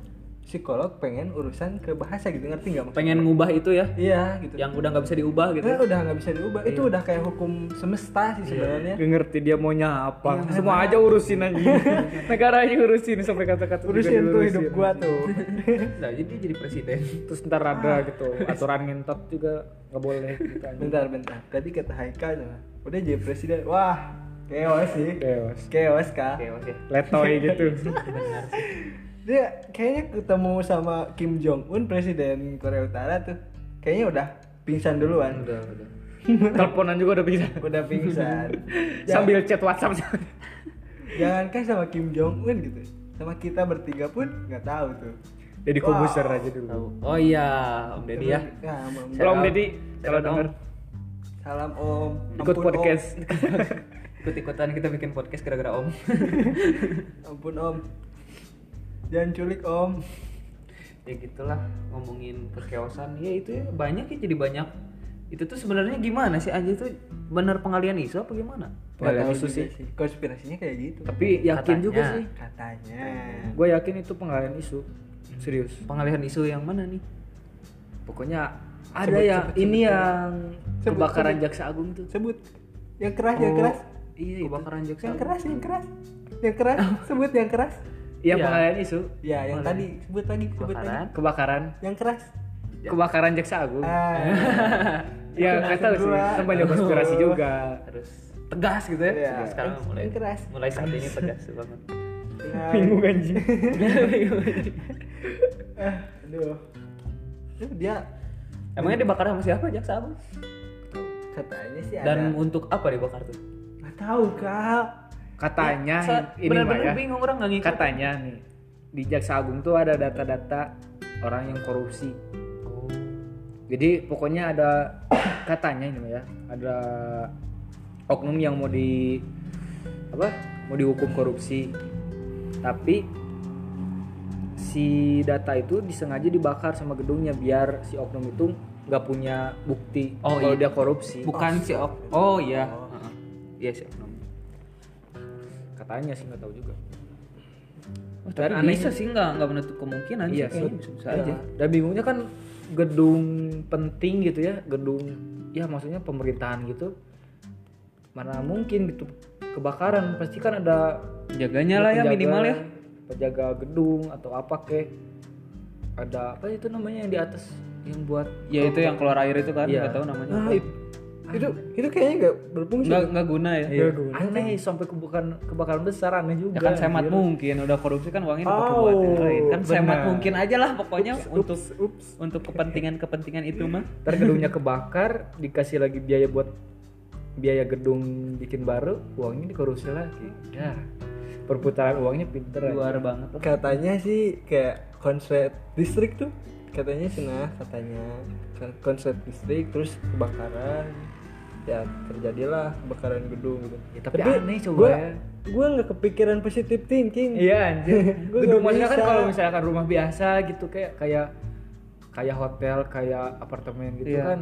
psikolog pengen urusan ke bahasa gitu ngerti nggak? Pengen ngubah itu ya. iya gitu Yang udah nggak bisa diubah gitu. Nah, udah nggak bisa diubah itu udah kayak hukum semesta sih sebenarnya Gak ngerti dia maunya apa. Iya, Semua aja urusin aja. Negara aja urusin sampai kata-kata urusin tuh diurusin. hidup gua tuh Nah, jadi jadi presiden. Terus ntar ada gitu aturan ngentot juga nggak boleh gitu aja. bentar bentar tadi kata Haikal udah jadi presiden wah chaos sih Chaos. chaos kak Oke, oke. Letoy gitu. dia kayaknya ketemu sama Kim Jong Un presiden Korea Utara tuh kayaknya udah pingsan duluan Udah, udah. Teleponan juga udah bisa. udah pingsan Sambil chat WhatsApp. jangan kan sama Kim Jong Un gitu sama kita bertiga pun nggak tahu tuh Jadi kobuser aja dulu. Tahu. Oh iya, Om Deddy ya. Nah, Om- Kalau Om Deddy kalau Salam, denger salam Om ikut Ampun, podcast. Ikut-ikutan kita bikin podcast gara-gara Om. Om. ampun Om jangan culik Om ya gitulah ngomongin kekeosan ya itu ya banyak ya jadi banyak itu tuh sebenarnya gimana sih aja tuh benar pengalian isu apa gimana Nggak Pengalian isu sih. konspirasinya kayak gitu Tapi yakin Katanya. juga sih. katanya Gue yakin itu pengalihan isu. Serius. pengalihan isu yang mana nih Pokoknya ada Sebut, yang sebut, ini sebut. yang Sebut, kebakaran sebut. Jaksa Agung tuh. sebut yang keras yang Oh, keras Iya, itu. kebakaran jaksa yang keras yang keras yang keras sebut yang keras Yang Iya. pengalihan isu. ya yang tadi sebut lagi sebut kebakaran lagi Kebakaran. yang keras Kebakaran Jaksa Agung. ah ya Itu nggak tahu sih. Kan banyak konspirasi juga. terus tegas gitu ya Iya. Tegas. sekarang Yang- mulai yang keras. mulai saat ini tegas banget Ya, Bingung anjing. ah, aduh dia emangnya dibakar sama siapa jaksa agung katanya sih ada dan untuk apa dibakar tuh nggak tahu kak Katanya Sa- ini benar-benar ya. bingung orang ngikut Katanya nih di Jaksa Agung tuh ada data-data orang yang korupsi. oh. Jadi pokoknya ada katanya ini ya, ada oknum yang mau di apa? Mau dihukum korupsi. Tapi si data itu disengaja dibakar sama gedungnya biar si oknum itu nggak punya bukti Oh, kalau iya. dia korupsi. bukan si ok oh iya Heeh. iya si oknum Katanya sih nggak tahu juga. Oh, Dan tapi aneh- bisa sih nggak nggak menutup kemungkinan Iya sih kayaknya bisa, bisa Ya, aja Dan bingungnya kan gedung penting gitu ya, gedung ya maksudnya pemerintahan gitu. Mana mungkin gitu kebakaran pasti kan ada jaganya lah ya minimal ya Penjaga gedung atau apa kek. Ada apa itu namanya yang di atas yang buat ya itu yang keluar air itu kan Iya. nggak tahu namanya nah, apa. Itu, itu itu kayaknya nggak berfungsi nggak nggak guna ya Iya, guna. aneh sampai kebakaran kebakaran besar aneh juga. ya kan semat anjir. mungkin udah korupsi kan uangnya dipakai Oh, buat yang lain kan semat benar. mungkin aja lah pokoknya untuk ups, ups. untuk kepentingan kepentingan itu mah Ntar gedungnya kebakar, dikasih lagi biaya buat biaya gedung bikin baru, uangnya dikorupsi lagi. Ya, perputaran uangnya pinter. aja. luar banget lah. katanya sih kayak konsep listrik tuh katanya sih nah katanya Kon- konsep listrik terus kebakaran ya terjadilah kebakaran gedung gitu Ya, tapi aneh coba gua, ya. gua nggak kepikiran positive thinking Iya anjir. Gedung maksudnya kan kalau misalkan rumah biasa gitu kayak kayak kayak hotel, kayak apartemen gitu Iya. kan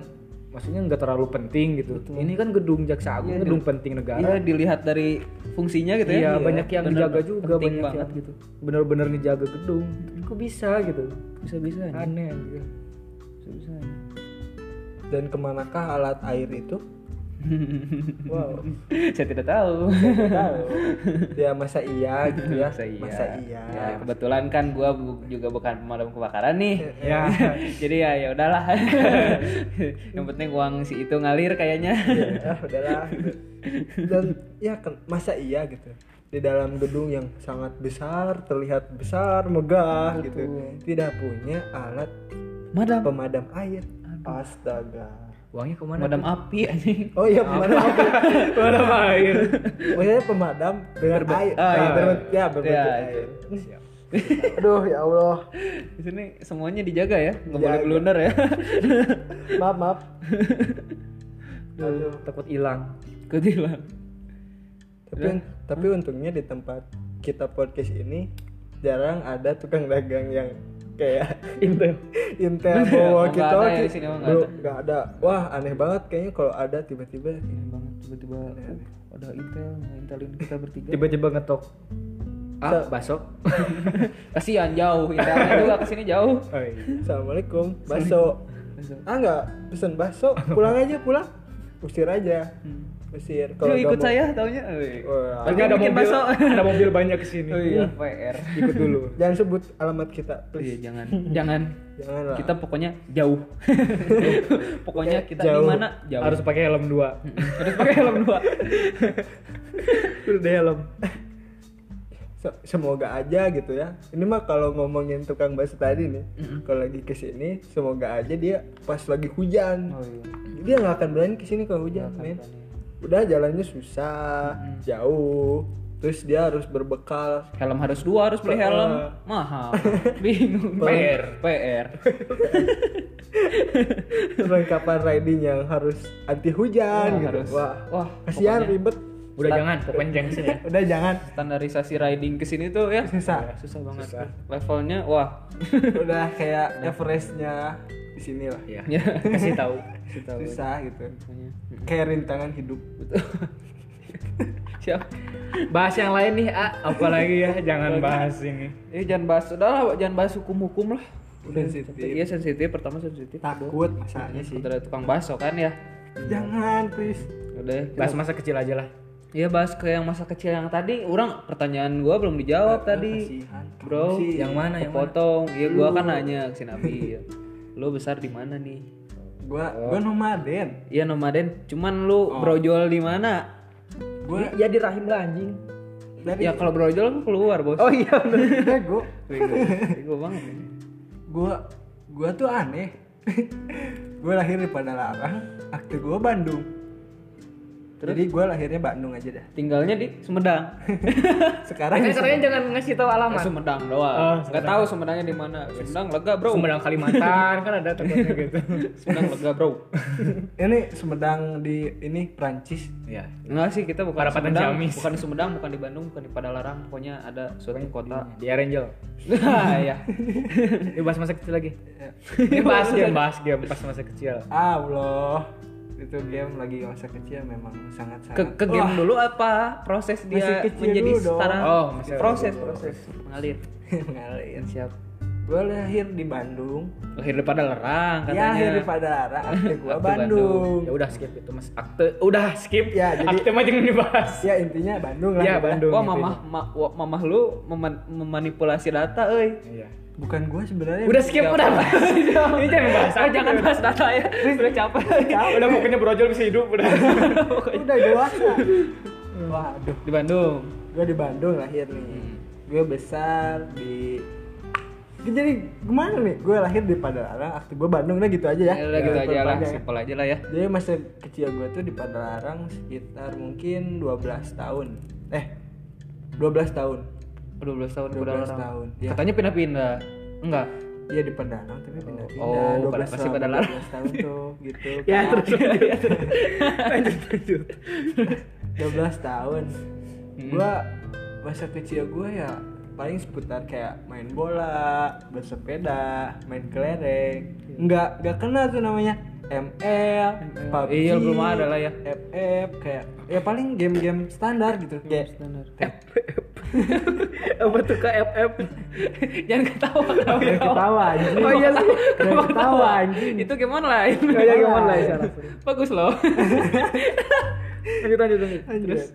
maksudnya nggak terlalu penting gitu. Ini kan gedung jaksa agung, Iya, gedung penting negara. Iya dilihat dari fungsinya gitu Iya, ya banyak yang Bener, dijaga juga, banyak banget yang gitu bener-bener dijaga gedung. Kok bisa gitu? bisa bisa Aneh anjir. bisa bisa dan ke manakah alat air itu wow. Saya tidak tahu. Nggak tahu. Ya masa iya gitu ya. Masa iya. masa iya. Ya, kebetulan kan gua juga bukan pemadam kebakaran nih. Ya. jadi ya ya udahlah. Yang penting uang si itu ngalir kayaknya. Ya udahlah. Gitu. dan ya kan masa iya gitu. Di dalam gedung yang sangat besar terlihat besar megah gitu. Tidak punya alat Madam. pemadam air. Astaga uangnya ke mana Madam api anjing. oh iya pemadam air pemadam air. Maksudnya pemadam dengan air. Ah, Ah, iya. berbentuk- ya berbentuk Ya, air. aduh ya Allah. Di sini semuanya dijaga ya, nggak boleh blunder ya. maaf maaf. Aduh takut hilang. Ketilang. tapi tapi untungnya di tempat kita podcast ini jarang ada tukang dagang yang kayak intel. Intel bawa kita oh, nggak ada. wah aneh banget kayaknya kalau ada tiba-tiba Ini banget. tiba-tiba uh, ada intel, intelin kita bertiga. tiba-tiba ngetok. Ah bakso Kasihan jauh, intelnya juga ke sini jauh. oh, iya. assalamualaikum. Bakso ah nggak? Pesen bakso pulang aja pulang. Usir aja usir Kalau ikut mau- saya taunya. Tapi ada mobil bakso. ada mobil banyak ke sini Oh iya, PR. ikut dulu. Jangan sebut alamat kita Iya, please jangan. Jangan. Jangan lah. Kita pokoknya jauh. pokoknya kita di mana? Jauh. harus pakai helm dua. Harus pakai helm dua. udah helm. Se- semoga aja gitu ya. Ini mah kalau ngomongin tukang bakso tadi nih kalau lagi ke sini semoga aja dia pas lagi hujan. Oh iya. dia nggak akan berani ke sini kalau hujan men udah jalannya susah jauh terus dia harus berbekal Helm harus dua, harus beli helm. Mahal. Bingung. PR, PR. perlengkapan riding yang harus anti hujan Wah, gitu harus. wah Wah, kasihan pokoknya. ribet udah jangan pokoknya jangan ke sini ya udah jangan Standarisasi riding ke sini tuh ya susah susah banget. Susah. Levelnya wah. udah kayak Everestnya di sini lah ya Ya. kasih tahu Kasih tahu. susah gitu kayak rintangan hidup Siap. bahas yang lain nih ah apalagi ya jangan bahas ini Eh jangan bahas udah lah, jangan bahas hukum-hukum lah. Udah Sensitif. Iya sensitif, pertama sensitif. takut masalahnya sih Udah ada tukang bakso kan ya. jangan please Udah. bahas masa kecil aja lah Iya bahas ke yang masa kecil yang tadi, orang pertanyaan gua belum dijawab tadi. kasihan Bro, sih yang mana yang Potong. Iya gua kan nanya ke si Nabi. Lu besar di mana nih? gua gua nomaden Iya nomaden, cuman lu brojol di mana? gua ya di rahim lah anjing dari Ya kalau brojol kan keluar, Bos. oh iya bener bego Bego. Bego banget gua gua tuh aneh gua lahir di Padalarang akte gua Bandung jadi gua lahirnya Bandung aja dah. Tinggalnya di Sumedang. sekarang kan katanya jangan ngasih tahu Nah, alamat Sumedang doang. Oh, Enggak tahu Sumedangnya di mana. Sumedang lega, Bro. Sumedang Kalimantan kan ada tempatnya gitu. Sumedang lega, Bro. ini Sumedang di ini Prancis ya Enggak sih, kita bukan Parapatan Sumedang, Ciamis. bukan di Sumedang, bukan di Bandung, bukan di Padalarang, pokoknya ada suatu kota. di Angel Nah, ya. ini bahas masa kecil lagi. Ini bahas game bahas game pas masa kecil. Allah itu game lagi masa kecil memang sangat Ke, sangat ke game dulu apa? Proses dia Masih kecil menjadi dulu dong. sekarang. Oh, masih proses, proses. Mengalir. ngalir Siap. gua lahir di Bandung Lahir di Padalarang ya katanya. lahir di Padalarang akte gua Akte Bandung ya udah skip itu mas akte udah skip Ya, jadi- akte mah jangan dibahas ya intinya Bandung lah ya Bandung Wah, mamah ma, wah, mamah lu meman- memanipulasi data, euy. iya bukan gua sebenarnya. Udah skip udah. ini jangan bahas. Oh, jangan bahas data ya. Udah capek. udah pokoknya brojol bisa hidup udah. Udah dewasa. Waduh. Di Bandung. gue di Bandung lahir nih. Gue besar di jadi gimana nih? Gue lahir di Padalarang. Akte gue Bandung udah gitu aja ya. Ya udah gitu aja lah, simpel aja ya. simpel aja lah ya. jadi masa kecil gue tuh di Padalarang sekitar mungkin 12 tahun. Eh 12 tahun 12 tahun 12 Padalarang. tahun, ya. Katanya pindah-pindah. Enggak. Iya di Padalarang tapi pindah-pindah Oh, 12 masih tahun, Padalarang. 12 tahun tuh gitu ya Kan. terus lanjut lanjut 12 tahun gua masa kecil gue ya paling seputar kayak main bola bersepeda main kelereng nggak nggak kenal tuh namanya ML, PUBG, Iya, belum ada lah ya. FF kayak ya paling game-game standar gitu kayak Standar. Apa tuh KFF Jangan ketawa, ketawa. Jangan ketawa anjing. Oh iya sih. Jangan ketawa anjing. Itu gimana lah? ya gimana lah ya Bagus loh. lanjut lanjut lanjut Terus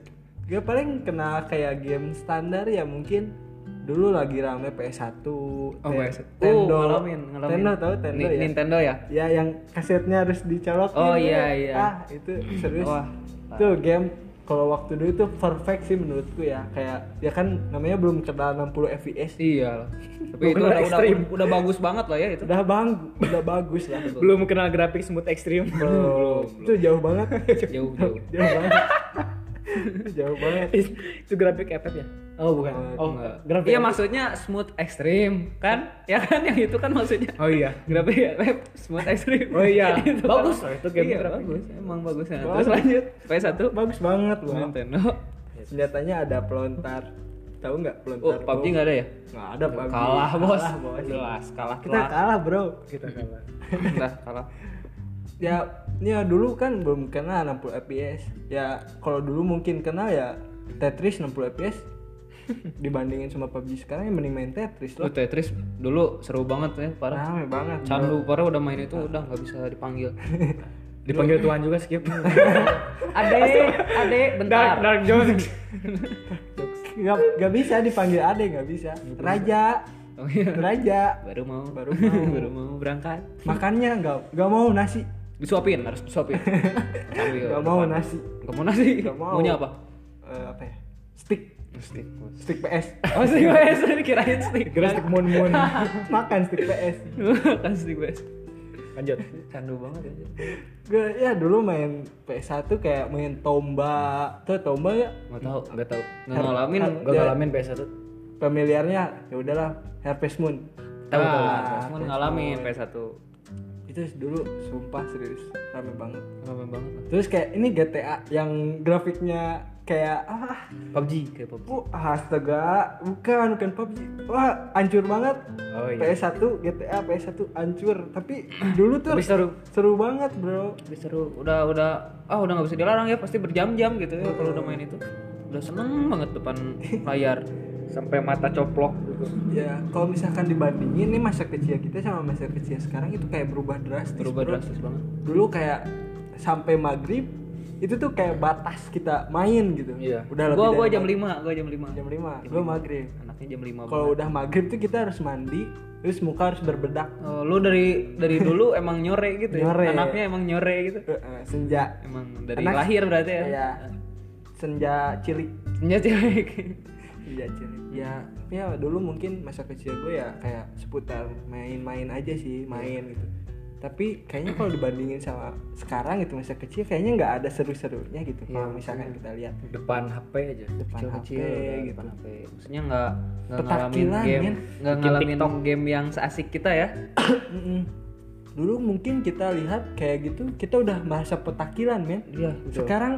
gue paling kenal kayak game standar ya mungkin dulu lagi rame PS1 Oh, Ten- PS1. Tendo Oh, ngalamin, ngalamin. Tendo tau Tendo Ni- ya Nintendo ya? ya yang kasetnya harus dicolok Oh, gitu. iya, iya. ah itu serius Wah. tuh game kalau waktu dulu itu perfect sih menurutku ya. Kayak ya kan namanya belum kenal 60 fps Iya. Tapi Belum itu udah, udah ekstrim. udah bagus banget lah ya itu. udah bang udah bagus lah. Belum kenal grafik smooth ekstrim. Belum itu jauh banget. Jauh jauh. jauh banget. Jauh banget. Itu grafik FF ya oh bukan oh Enggak. grafik Iya maksudnya smooth ekstrim kan? Ya kan yang itu kan maksudnya. oh iya Grafik web smooth ekstrim. Oh iya. Itu Bagus kan. loh itu game Iya, bagus. Emang bagus ya. Bagus. Terus lanjut PS1 bagus banget loh Nintendo. senjatanya ada pelontar tahu nggak Oh, pelontar PUBG nggak ada ya? nggak ada PUBG Kalah, Bos. kalah, bos Jelas kalah kita kalah bro kita kalah Udah kalah. ya ya dulu kan belum kenal 60 fps ya kalau dulu mungkin kenal ya Tetris 60 fps dibandingin sama PUBG sekarang ya mending main Tetris Lu loh Tetris dulu seru banget ya, parah. rame banget bro. Candu parah udah main itu udah nggak bisa dipanggil. dipanggil Tuhan juga skip Ade, ade, bentar. dark jokes nggak nggak bisa dipanggil ade nggak bisa raja Oh iya. raja Baru mau, Baru mau. baru mau berangkat. makannya nggak nggak mau nasi Disuapin, harus disuapin. Ambil. nggak mau nasi Nggak mau nasi. Nggak mau. Maunya apa? Eh, apa ya stick Stick. stick PS Oh, stick PS kirain stick. kira stick moon moon makan stick PS kan stick PS. lanjut Candu banget ya. gue ya dulu main PS1 kayak main tomba tuh tomba ya Nggak tahu, nggak tahu. Nggak ngalamin. gue Ya. ngalamin PS1 familiarnya ya udahlah Harvest Moon Tahu tahu. Ah, Cuma PS1. ngalamin PS1. itu dulu sumpah serius rame banget Rame banget terus kayak ini GTA yang grafiknya kayak ah PUBG kayak PUBG. oh, astaga bukan bukan PUBG wah hancur banget oh iya PS1 GTA PS1 hancur tapi dulu tuh tapi seru seru banget bro Tapi seru. Udah udah ah udah nggak bisa dilarang ya pasti berjam-jam gitu ya kalau udah main itu. Udah seneng banget depan layar. sampai mata coplok gitu ya kalau misalkan dibandingin nih masa kecil kita sama masa kecil sekarang itu kayak berubah drastis Berubah bro. drastis banget. dulu kayak sampai maghrib itu tuh kayak batas kita main gitu Iya. udah lebih Gua gua jam. 5, gua jam 5. jam 5 lu maghrib Anaknya jam 5. kalau udah maghrib tuh kita harus mandi terus muka harus berbedak Oh, lu dari dari dulu emang nyore gitu Nyore. ya? Anaknya emang nyore gitu. Eh, eh, senja Emang dari Anak- lahir berarti ya. Iya. senja cilik Senja cilik. senja cilik ya ya dulu mungkin masa kecil gue ya kayak seputar main-main aja sih main gitu tapi kayaknya kalau dibandingin sama sekarang gitu masa kecil kayaknya nggak ada seru-serunya gitu kalau misalkan kita lihat depan HP aja depan Kecil-kecil HP udah gitu depan HP. Maksudnya nggak nggak ngalamin game, nggak ngalamin TikTok. game yang seasik kita ya. Dulu mungkin kita lihat kayak gitu kita udah masa petakilan men Iya, betul. sekarang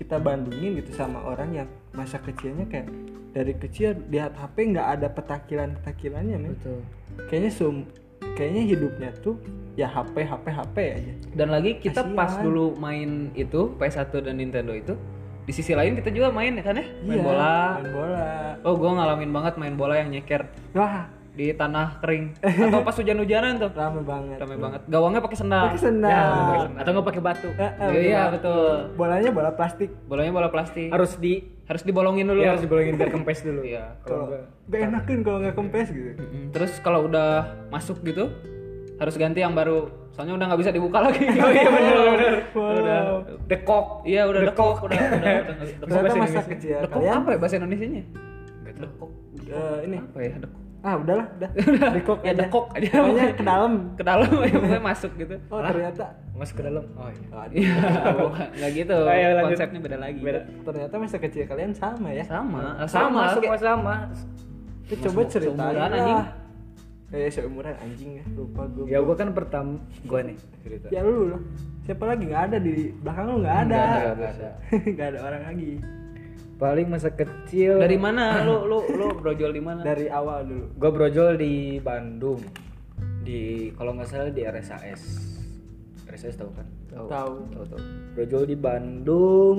kita bandingin gitu sama orang yang masa kecilnya kayak dari kecil lihat HP nggak ada petakilan petakilannya men Betul. kayaknya sum kayaknya hidupnya tuh ya HP HP HP aja Dan lagi kita Kasihan. pas dulu main itu PS1 dan Nintendo itu, di sisi lain kita juga main ya kan ya? Main Iya, bola. main bola Oh, gua ngalamin banget main bola yang nyeker wah di tanah kering atau pas hujan-hujanan tuh. rame banget Rame banget. Gawangnya pakai sendal. pakai sendal Ya, sendal. atau nggak pakai batu Eh, eh, Iya, bola- betul. bolanya bola plastik Bolanya bola plastik. harus di harus dibolongin dulu. ya, harus dibolongin biar kempes dulu Iya. kalau gak enakin kalau nggak kempes gitu. Terus kalau udah masuk gitu harus ganti yang baru. Soalnya udah nggak bisa dibuka lagi. oh iya benar benar Wow. Udah dekok Iya udah dekok, udah udah udah. bahasa masa Indonesia. kecil Dekok kalian apa ya bahasa Indonesianya? dekok eh, ini Apa ya dekok? ah udahlah udah dekok Ya aja dekok aja. pokoknya ke dalam Ke dalam ya pokoknya masuk gitu. oh ternyata masuk ke dalam oh iya. Iya, nggak gitu. Konsepnya beda lagi. Beda. ternyata masa kecil kalian sama ya Sama, sama sama, sama coba ceritain lah Eh seumuran anjing ya. Lupa gue ya gua kan pertama gua nih cerita. Ya lu lah Siapa lagi? Nggak ada di belakang lu nggak ada. Nggak ada, nggak ada. Nggak ada orang lagi. Paling masa kecil. Dari mana? Lu lu lu brojol di mana? Dari awal dulu. Gue brojol di Bandung. Di kalau nggak salah di RSAS RSAS tahu kan? Tahu. Tahu tahu tahu brojol di Bandung.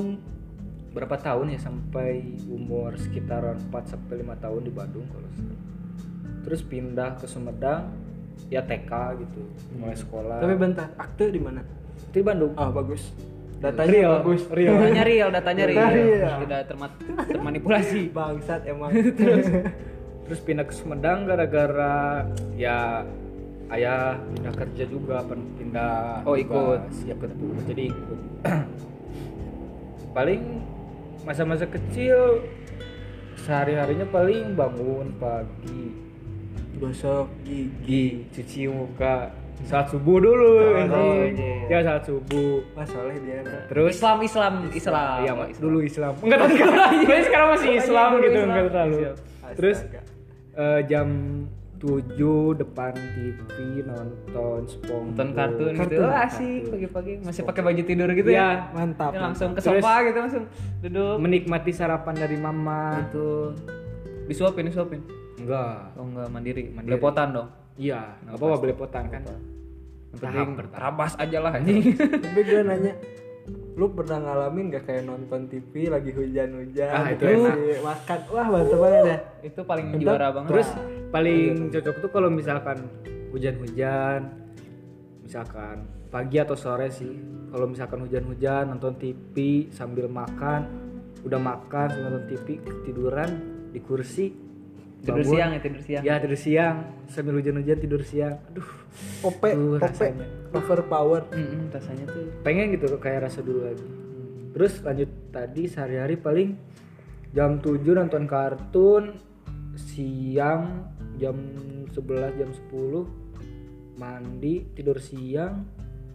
Berapa tahun ya sampai umur sekitaran 4 sampai 5 tahun di Bandung kalau. Terus pindah ke Sumedang ya TK gitu mulai sekolah Tapi bentar akte di mana di Bandung Ah bagus Datanya Real, bagus real. Datanya real, datanya real. Data real. Tidak terma- termanipulasi. Bangsat emang terus pindah ke Sumedang gara-gara ya ayah pindah kerja juga pindah Oh, ikut. tugas. ya ikut tugas. jadi ikut paling masa-masa kecil sehari-harinya paling bangun pagi gosok gigi cuci muka saat subuh dulu Oh, iya. ya saat subuh mas soleh dia nah. terus Islam Islam Islam Iya, Pak, Mak. dulu Islam. Enggak tahu sekarang. Tapi sekarang masih Islam gitu, Islam. enggak terlalu. Terus eh, jam 7 depan TV nonton SpongeBob. nonton kartun gitu Kartun. Wah, asik pagi-pagi masih pakai baju tidur gitu Iya, ya mantap Ya, langsung ke Terus- sofa gitu langsung duduk Menikmati sarapan dari mama. itu disuapin disuapin Enggak. oh enggak mandiri, Mandiri. belepotan dong Iya, enggak apa-apa belepotan kan. yang penting bertahap. rabas aja lah anjing tapi gue nanya lu pernah ngalamin gak kayak nonton TV lagi hujan-hujan Ah, itu enak. makan wah mantep banget ya itu paling Entah. juara banget Terus paling cocok tuh kalau misalkan hujan-hujan misalkan pagi atau sore sih. Kalau misalkan hujan-hujan nonton TV sambil makan, udah makan sambil nonton TV tiduran di kursi tidur bangun. siang ya tidur siang Ya tidur siang sambil hujan-hujan tidur siang. Aduh, ope Tuh, ope rasanya. overpower Mm-mm, rasanya tuh pengen gitu kayak rasa dulu lagi. Terus lanjut tadi sehari-hari paling jam 7 nonton kartun, siang jam 11 jam 10 mandi, tidur siang,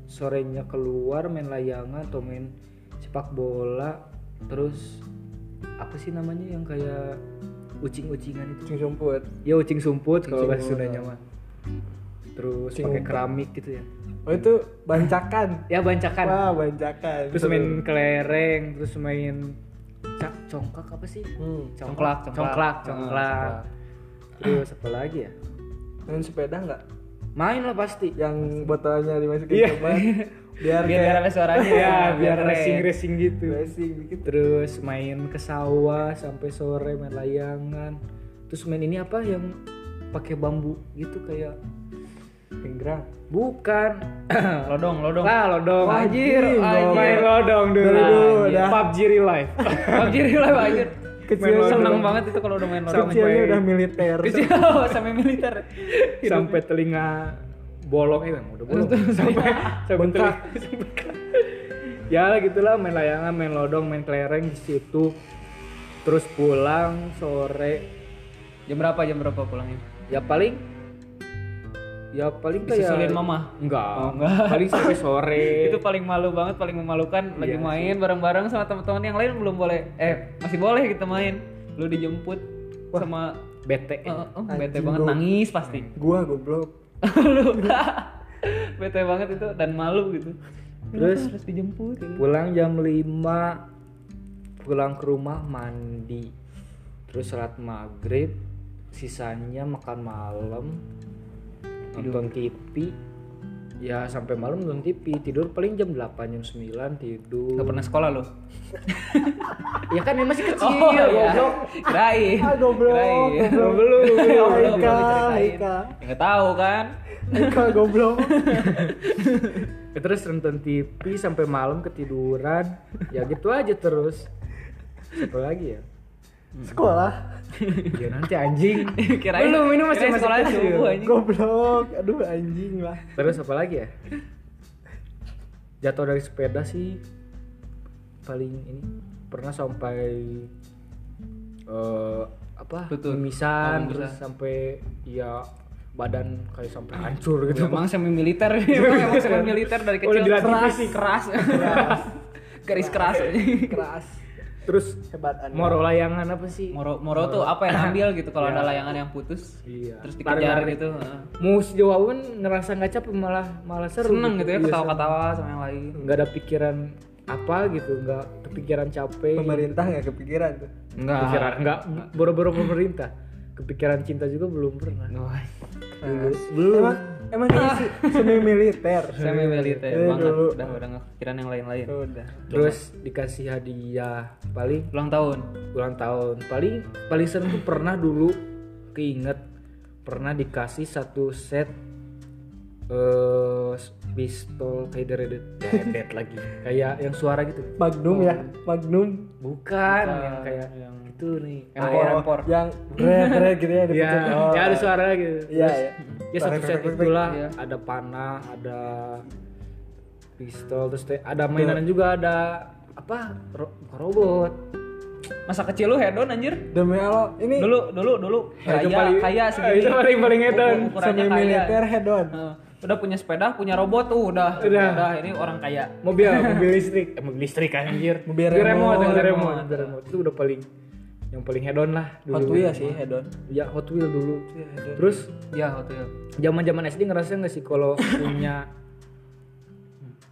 sorenya keluar main layangan atau main sepak bola, terus apa sih namanya yang kayak ucing-ucingan itu? kucing sumput Ya ucing sumput kalau bahasa. Sundanya mah. Terus Ucing pakai keramik gitu ya. oh itu bancakan Ya bancakan. wah bancakan terus main kelereng terus main cak congkak apa sih hmm. Congklak, congklak congklak. congklak, Ah, terus apa lagi ya main sepeda nggak main lah pasti yang botolnya dimasukin Iya. ke ban biar biar kayak ada suaranya. Ya biar racing racing gitu. Racing dikit terus main ke sawah sampai sore main layangan. Terus main ini apa yang pakai bambu gitu kayak pinggrang bukan. Lodong lodong. Lah lodong. Wah, anjir. main lodong. dulu dulu, dah. PUBG real life. PUBG real life anjir Kecilnya seneng banget itu kalau udah main kecilnya Sampai- udah militer. Kecil sampai militer. Sampai telinga bolong emang udah bolong. Sampai sampai Bengkak. telinga ya gitulah main layangan main lodong main kelereng di situ. Terus pulang sore. Jam berapa jam berapa pulangnya? Ya paling ya paling kayak Disusulin mama? enggak, Oh, enggak. paling sampai sore. Itu paling malu banget paling memalukan. Lagi Iya main bareng-bareng sama teman-teman yang lain belum boleh. Eh masih boleh kita main. Lu dijemput sama bete. Oh, oh, Anjing, bete banget. gua- nangis pasti. Gua goblok. Lu bete banget itu dan malu gitu. Terus? Harus dijemput gitu? pulang jam 5 pulang ke rumah mandi. Terus sholat maghrib sisanya makan malam nonton TV ya sampai malam nonton TV tidur paling jam 8 jam 9 tidur. Gak pernah sekolah lo? ya kan emang masih kecil Oh iya, goblok. kirain. ah goblok goblok. Belum Ya, nggak tahu kan? Haika goblok. Ya, terus nonton TV sampai malam ketiduran. Ya gitu aja terus. Apa lagi ya sekolah ya nanti anjing kirain Belum, ini masih- masih kecil. subuh anjing. goblok aduh anjing lah Terus apa lagi ya? Jatuh dari sepeda sih paling ini pernah sampai eh apa? Lutut. Mimisan Oh, terus sampai ya badan kayak sampai hancur gitu. Emang semi militer, emang emang semi militer dari kecil. Udah dilatih keras, fisik. keras, garis keras. keras Terus hebat anda moro layangan apa sih? Moro, moro tuh apa yang ambil gitu kalau ada layangan yang putus, Iya. terus dikejar gitu. heeh. Mau sejauh kan ngerasa nggak capek malah malah seru. Seneng gitu ya Iya, ketawa-ketawa sama yang lain. Nggak ada pikiran apa gitu, nggak kepikiran capek. pemerintah nggak kepikiran tuh Enggak. Kepikiran enggak boro-boro pemerintah. Kepikiran cinta juga belum pernah. Wah, Keras. Belum. emang emang ini se- semi militer semi militer Eh, banget. dulu. Udah udah kepikiran yang lain-lain. udah Terus dikasih hadiah paling Ulang tahun. ulang tahun. Paling paling sering tuh pernah dulu keinget pernah dikasih satu set eh pistol kayak deredet deredet lagi kayak yang suara gitu Magnum ya Magnum bukan Bukan, yang kayak yang- itu nih Empor, Oh, empor. yang red red gitu ya ya, diputus. Oh. ya ada suara gitu Iya, iya. ya satu set itulah iya. ada panah ada pistol terus te- ada mainan juga ada apa ro- robot masa kecil lu hedon anjir Demi Allah, ini dulu dulu dulu kaya paling- kaya ah, segini itu paling- paling hedon. Semi militer head on. Heeh. udah punya sepeda punya robot tuh udah Udah. ini orang kaya mobil mobil listrik eh, mobil listrik anjir Mobil remote remote, remote itu udah paling yang paling hedon lah dulu Hot Wheels sih head on. ya Hot Wheel dulu terus ya waktu itu zaman zaman SD ngerasa nggak sih kalau punya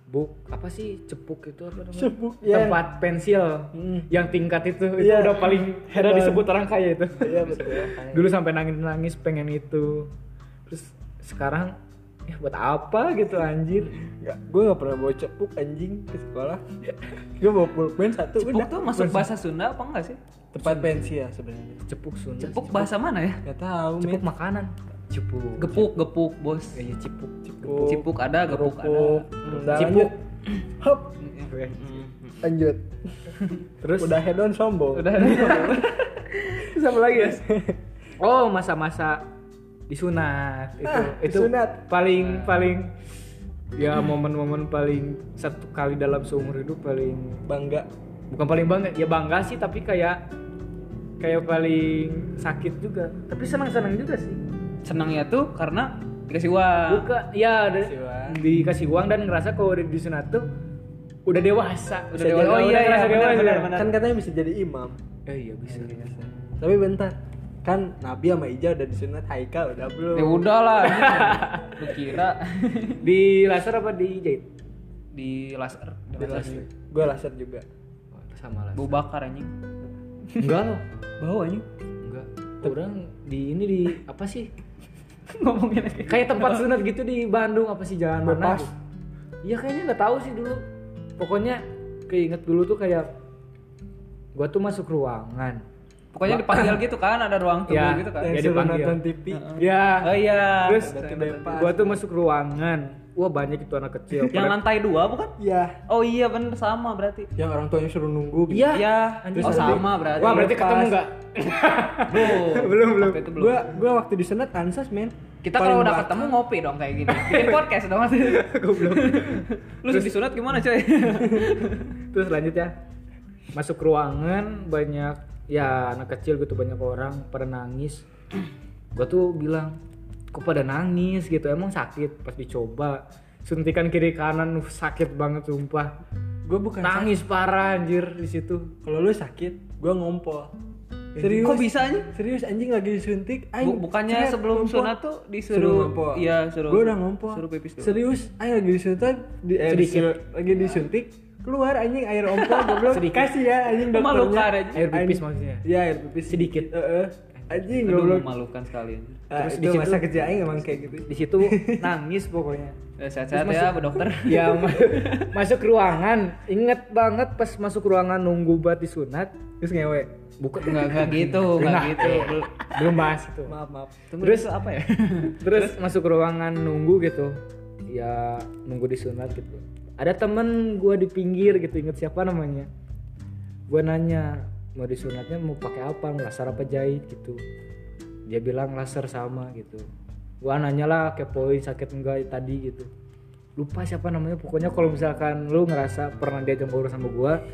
buk apa sih cepuk itu apa namanya Cepuk, ya. tempat pensil Hmm. yang tingkat itu itu Iya. udah paling heran disebut orang kaya itu Iya betul. dulu sampai nangis nangis pengen itu terus sekarang ya buat apa gitu anjir Enggak, gue gak pernah bawa cepuk anjing ke sekolah. gue bawa pulpen satu cepuk udah. tuh masuk bahasa Sunda apa enggak sih Tempat pensi ya sebenarnya. cepuk Sunda cepuk bahasa mana ya Gak tahu, cepuk men. makanan cepuk gepuk gepuk bos iya cepuk Cepuk. cipuk ada gepuk ada Kerupuk. Udah, Cipuk. lanjut. Hop, lanjut. terus Udah head on sombong. udah Terus apa lagi ya oh masa-masa disunat itu Ah, itu disunat. paling paling ya momen-momen paling satu kali dalam seumur hidup paling Bangga. bukan paling bangga ya bangga sih tapi kayak kayak paling sakit juga tapi senang-senang juga sih senangnya tuh karena dikasih uang bukan ya ada- Dikasih uang. dikasih uang dan ngerasa kalau udah disunat tuh udah dewasa Udah Bisa dewasa. jadi- Oh iya, iya, ngerasa benar, dewasa. benar, benar. Kan katanya bisa jadi imam. Eh, iya bisa Tapi bentar. Kan Nabi sama Ija udah disunat, Haikal udah belum. ya udah lah lu kira. Di laser apa di jahit? Di laser. Di laser. Gue laser juga. sama lah bau bakar anjing. Enggak loh. Bau anjing. Enggak. Orang di ini di apa sih? Ngomongin aja kayak tempat sunat gitu di Bandung apa sih jalan mana gitu. iya kayaknya nggak tahu sih dulu. Pokoknya keinget dulu tuh kayak gua tuh masuk ruangan pokoknya dipanggil gitu kan ada ruang tunggu Ya. gitu kan. Ya, dipanggil. nonton TV. ya. Oh iya. Terus gua tuh masuk ruangan. Wah banyak itu anak kecil. Yang Pada- lantai dua bukan? Iya. oh iya bener sama berarti. Yang orang tuanya suruh nunggu. gitu. Iya. iya oh sama berarti. Wah berarti ketemu nggak? Belum. Belum, Gua gua waktu disunat ansas men. kita kalau udah ketemu ngopi dong kayak gini. Bikin podcast dong. Goblok. Lu disunat gimana coy? Terus lanjut ya. Masuk ruangan banyak ya anak kecil gitu banyak orang pada nangis. Gua tuh bilang kok pada nangis? Gitu. Emang sakit? Pas dicoba suntikan kiri kanan uh, sakit banget sumpah. Gue bukan nangis parah anjir di situ. Kalau lu sakit, gua ngompol. Serius? kok bisa anjing? Serius anjing lagi disuntik. Aing bukannya sebelum ngompol. sunat tuh Suruh disuruh iya suruh Gua udah ngompol. suruh pipis dulu. Serius, aing lagi disuntik di eh, Sedikit. lagi disuntik keluar anjing air ompol goblok. Kasih ya anjing dokternya. anjing. Air pipis Anjing. maksudnya? Iya, air pipis Sedikit. Heeh. Anjing Aduh, goblok. memalukan sekali. Ah, Terus di situ- masa kecil aing emang kayak gitu. di situ nangis pokoknya Eh, sehat-sehat ya bu dokter ya ma- masuk ruangan inget banget pas masuk ruangan nunggu buat disunat terus ngewe bukan nggak nggak gitu nggak Nah, gitu belum bahas itu Maaf, maaf. terus apa ya terus masuk ruangan nunggu gitu ya nunggu disunat gitu ada temen gua di pinggir gitu inget siapa namanya? Gua nanya mau disunatnya mau pakai apa? Mau laser apa jahit? Gitu. Dia bilang laser sama gitu. Gua nanya lah kepoin sakit enggak tadi gitu. Lupa siapa namanya pokoknya kalau misalkan lu ngerasa pernah diajak ngobrol sama gua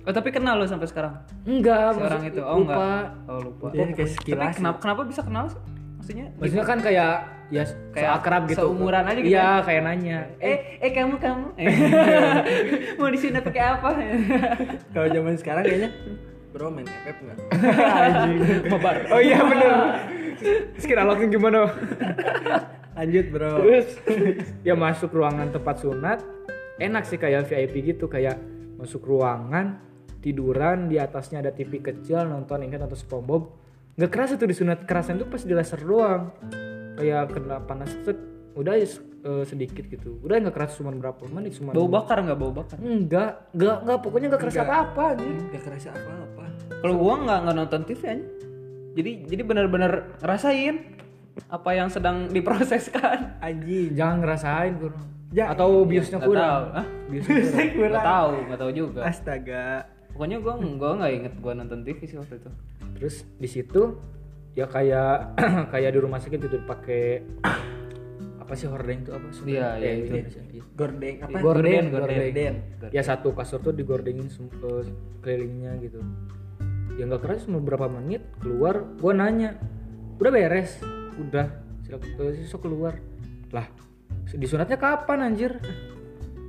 oh tapi kenal lo sampai sekarang? Enggak si orang maksud- itu. Oh lupa. enggak. Oh lupa. Dia kayak tapi sekilas. kenapa kenapa bisa kenal sih? maksudnya maksudnya kan kayak ya Kayak akrab gitu. seumuran aja gitu iya ya? kayak nanya. Eh eh. kamu kamu? Mau disunat pakai apa? Kalau zaman sekarang kayaknya Bro main FF enggak? mabar oh iya bener. Sekira langsung gimana? Lanjut, Bro. terus? Ya masuk ruangan tempat sunat. Enak sih kayak VIP gitu kayak masuk ruangan tiduran di atasnya ada TV kecil nonton ingat nonton SpongeBob. Nggak kerasa tuh disunat kerasan tuh pas di laser doang kayak kena panas set udah ya eh, sedikit gitu. Udah nggak kerasa cuma berapa menit cuma bau bakar nggak bau bakar? Enggak enggak enggak pokoknya nggak kerasa apa apa anjir Gak kerasa apa-apa. kalau gua nggak nggak nonton TV aja jadi jadi benar-benar ngerasain apa yang sedang diproseskan. Anjing. jangan ngerasain kurang Ja- atau biusnya Nggak kurang. tahu. Hah? biusnya kurang. Nggak tahu nggak tahu juga. Astaga. pokoknya gua gua nggak inget gua nonton TV sih waktu itu. Terus di situ ya kayak kayak di rumah sakit gitu pakai apa sih hordeng itu apa sih Iya, iya, itu. Indonesia. Iya. Gordeng apa? Gorden, gorden. gorden. Ya satu kasur tuh digordengin sem- eh, kelilingnya gitu. ya nggak keras cuma beberapa menit keluar gue nanya udah beres udah silakan sok keluar lah disunatnya kapan anjir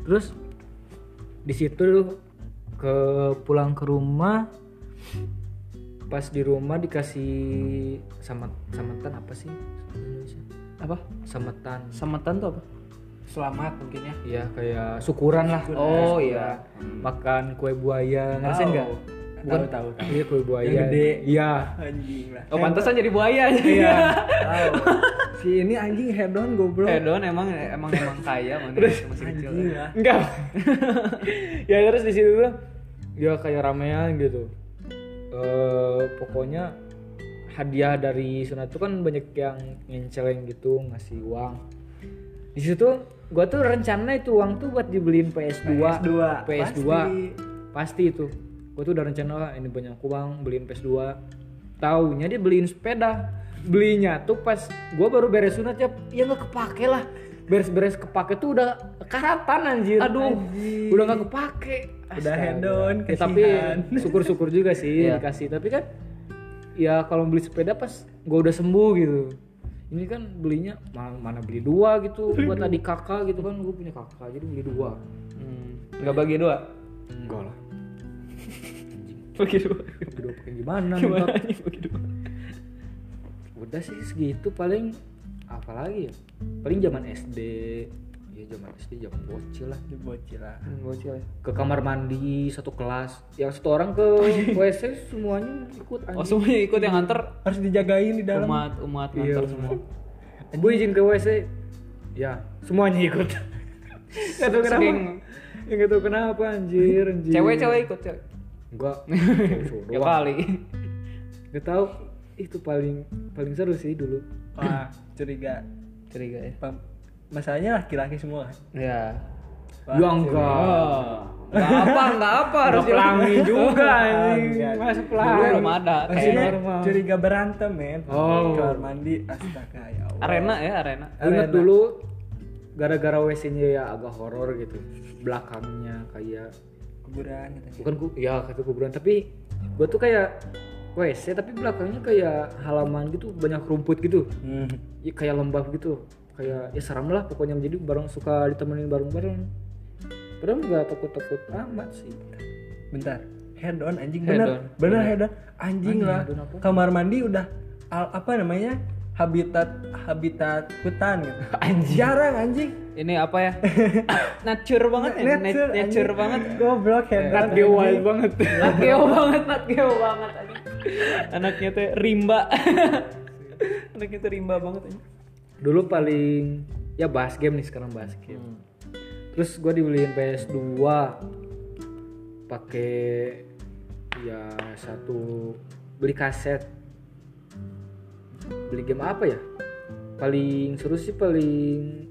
terus di situ ke pulang ke rumah pas di rumah dikasih samet sametan apa sih? Indonesia apa? Sametan. Sametan tuh apa? Selamat mungkin ya. Ya kayak syukuran lah. Oh, Syukuran. iya. makan kue buaya ngerasain nggak? Tahu tahu tahu. Iya kue buaya. Yang gede. iya. Anjing lah. Oh pantesan jadi buaya. Iya. Tahu. Si ini anjing hedon goblok. Hedon emang emang emang kaya mana masih kecil anjing lah. Enggak. Ya terus di situ tuh ya kayak ramean gitu eh pokoknya hadiah dari sunat itu kan banyak yang ngenceleng gitu ngasih uang. Di situ gua tuh rencana itu uang tuh buat dibeliin PS2 PS2 PS2 pasti. pasti, itu. Gua tuh udah rencana "Wah, ini banyak uang beliin PS2 taunya dia beliin sepeda. Belinya tuh pas gua baru beres sunat ya ya nggak kepake lah. Beres-beres kepake tuh udah karatan anjir. Aduh. Anjir. udah nggak kepake Udah hedon, Ya, tapi syukur-syukur juga sih Iya. dikasih. Tapi kan ya kalau beli sepeda pas gua udah sembuh gitu. Ini kan belinya mana, mana beli dua gitu. Buat adik kakak gitu kan gue punya kakak jadi beli dua. Hmm. nggak bagi dua? Enggak lah. Bagi dua. Bagi dua pakai gimana, gimana nih bagi dua? Udah sih segitu paling apa lagi ya? Paling zaman SD ya zaman SD zaman bocil lah. Ini bocil lah. Bocil ya ke kamar mandi satu kelas. Yang satu orang ke WC semuanya ikut oh anjing. semuanya ikut yang antar harus dijagain di dalam. Umat umat Iya. nganter semua gue izin ke WC ya semuanya ikut. Gak tau kenapa. Saking. Ya gak tau kenapa anjir anjir. Cewek-cewek ikut cewek. Enggak ya kali. Gak tau itu paling paling seru sih dulu. Wah curiga. Curiga ya. Pam- masalahnya laki-laki semua kan? Ya ya enggak. nggak apa nggak apa harus pelangi juga Enggak. Dulu pelangi. belum ada Maksudnya curiga berantem men. Oh. kamar mandi astaga ya Allah. Arena ya arena. Ingat dulu gara-gara WC-nya ya agak horor gitu. Belakangnya kayak kuburan katanya. Bukan ku ya kata kuburan. Tapi gua tuh kayak WC tapi belakangnya kayak halaman gitu banyak rumput gitu. Hmm. ya, kayak lembab gitu kayak ya seram lah pokoknya. Jadi bareng suka ditemenin bareng-bareng. Padahal nggak takut-takut amat sih. Bentar. Head on anjing. Head bener. on. bener head on. Anjing Anjing, lah. on kamar mandi udah al- apa namanya? Habitat habitat hutan gitu. Anjing. Jarang anjing. Ini apa ya? Nature banget ya nature, nature, banget. Goblok head on. Nat Geo wild banget. Nat Geo banget Nat Geo banget anjing. anaknya tuh rimba. Anaknya tuh rimba banget anjing. Dulu paling ya bahas game nih sekarang bahas game. Hmm. terus gue dibeliin PS2 pakai ya satu beli kaset. Beli game apa ya? Paling seru sih paling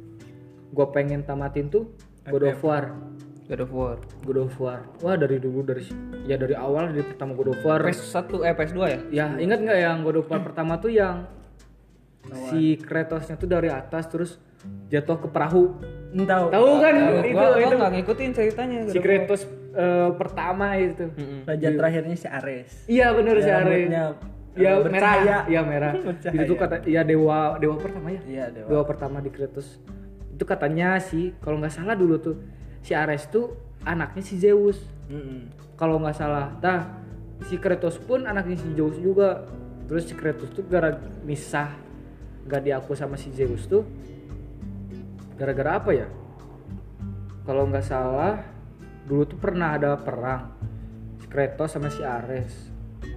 gue pengen tamatin tuh God of War. God of War. God of War. Wah dari dulu dari ya dari awal dari pertama God of War. PS1 eh PS2 ya? Ya ingat nggak yang God of War pertama tuh yang si Kratosnya tuh dari atas terus jatuh ke perahu. Tahu tahu kan? Gua- itu gua, gua itu. nggak ngikutin ceritanya si. Kratos eh, pertama itu Mm-mm. raja terakhirnya si Ares. Iya bener Ya, si Ares. ya eh, merah. bercahaya. iya merah. Bercahaya. itu tuh kata ya dewa dewa pertama ya? Iya dewa. Dewa pertama di Kratos itu katanya sih kalau nggak salah dulu tuh si Ares tuh anaknya si Zeus. Mm-mm. kalau nggak salah. Nah si Kratos pun anaknya si Zeus juga. Terus si Kratos tuh gara misah nggak diaku sama si Zeus tuh gara-gara apa ya? Kalau nggak salah dulu tuh pernah ada perang si Kratos sama si Ares.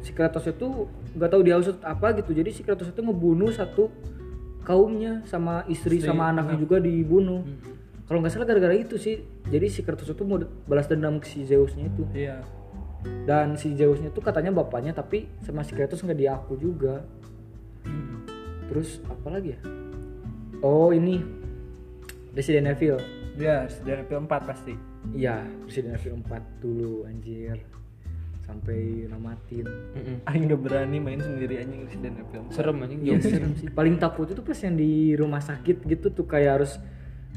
Si Kratos itu nggak tahu dihausut apa gitu. Jadi si Kratos itu ngebunuh satu kaumnya sama istri, Istri, sama anaknya juga dibunuh. Kalau nggak salah gara-gara itu sih. Jadi si Kratos itu mau balas dendam ke si Zeusnya itu. Iya. Dan si Zeusnya tuh katanya bapaknya tapi sama si Kratos nggak diaku juga terus apa lagi ya oh ini Resident Evil dia Resident Evil 4 pasti iya Resident Evil 4 dulu anjir sampai namatin Mm-mm. Aing gak berani main sendiri anjing Resident Evil 4 serem anjing Iya serem sih. Paling takut itu pas yang di rumah sakit gitu tuh kayak harus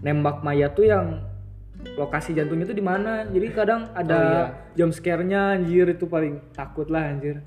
nembak mayat tuh yang lokasi jantungnya tuh di mana. Jadi kadang ada Oh, iya. jump scare-nya anjir itu paling takut lah anjir.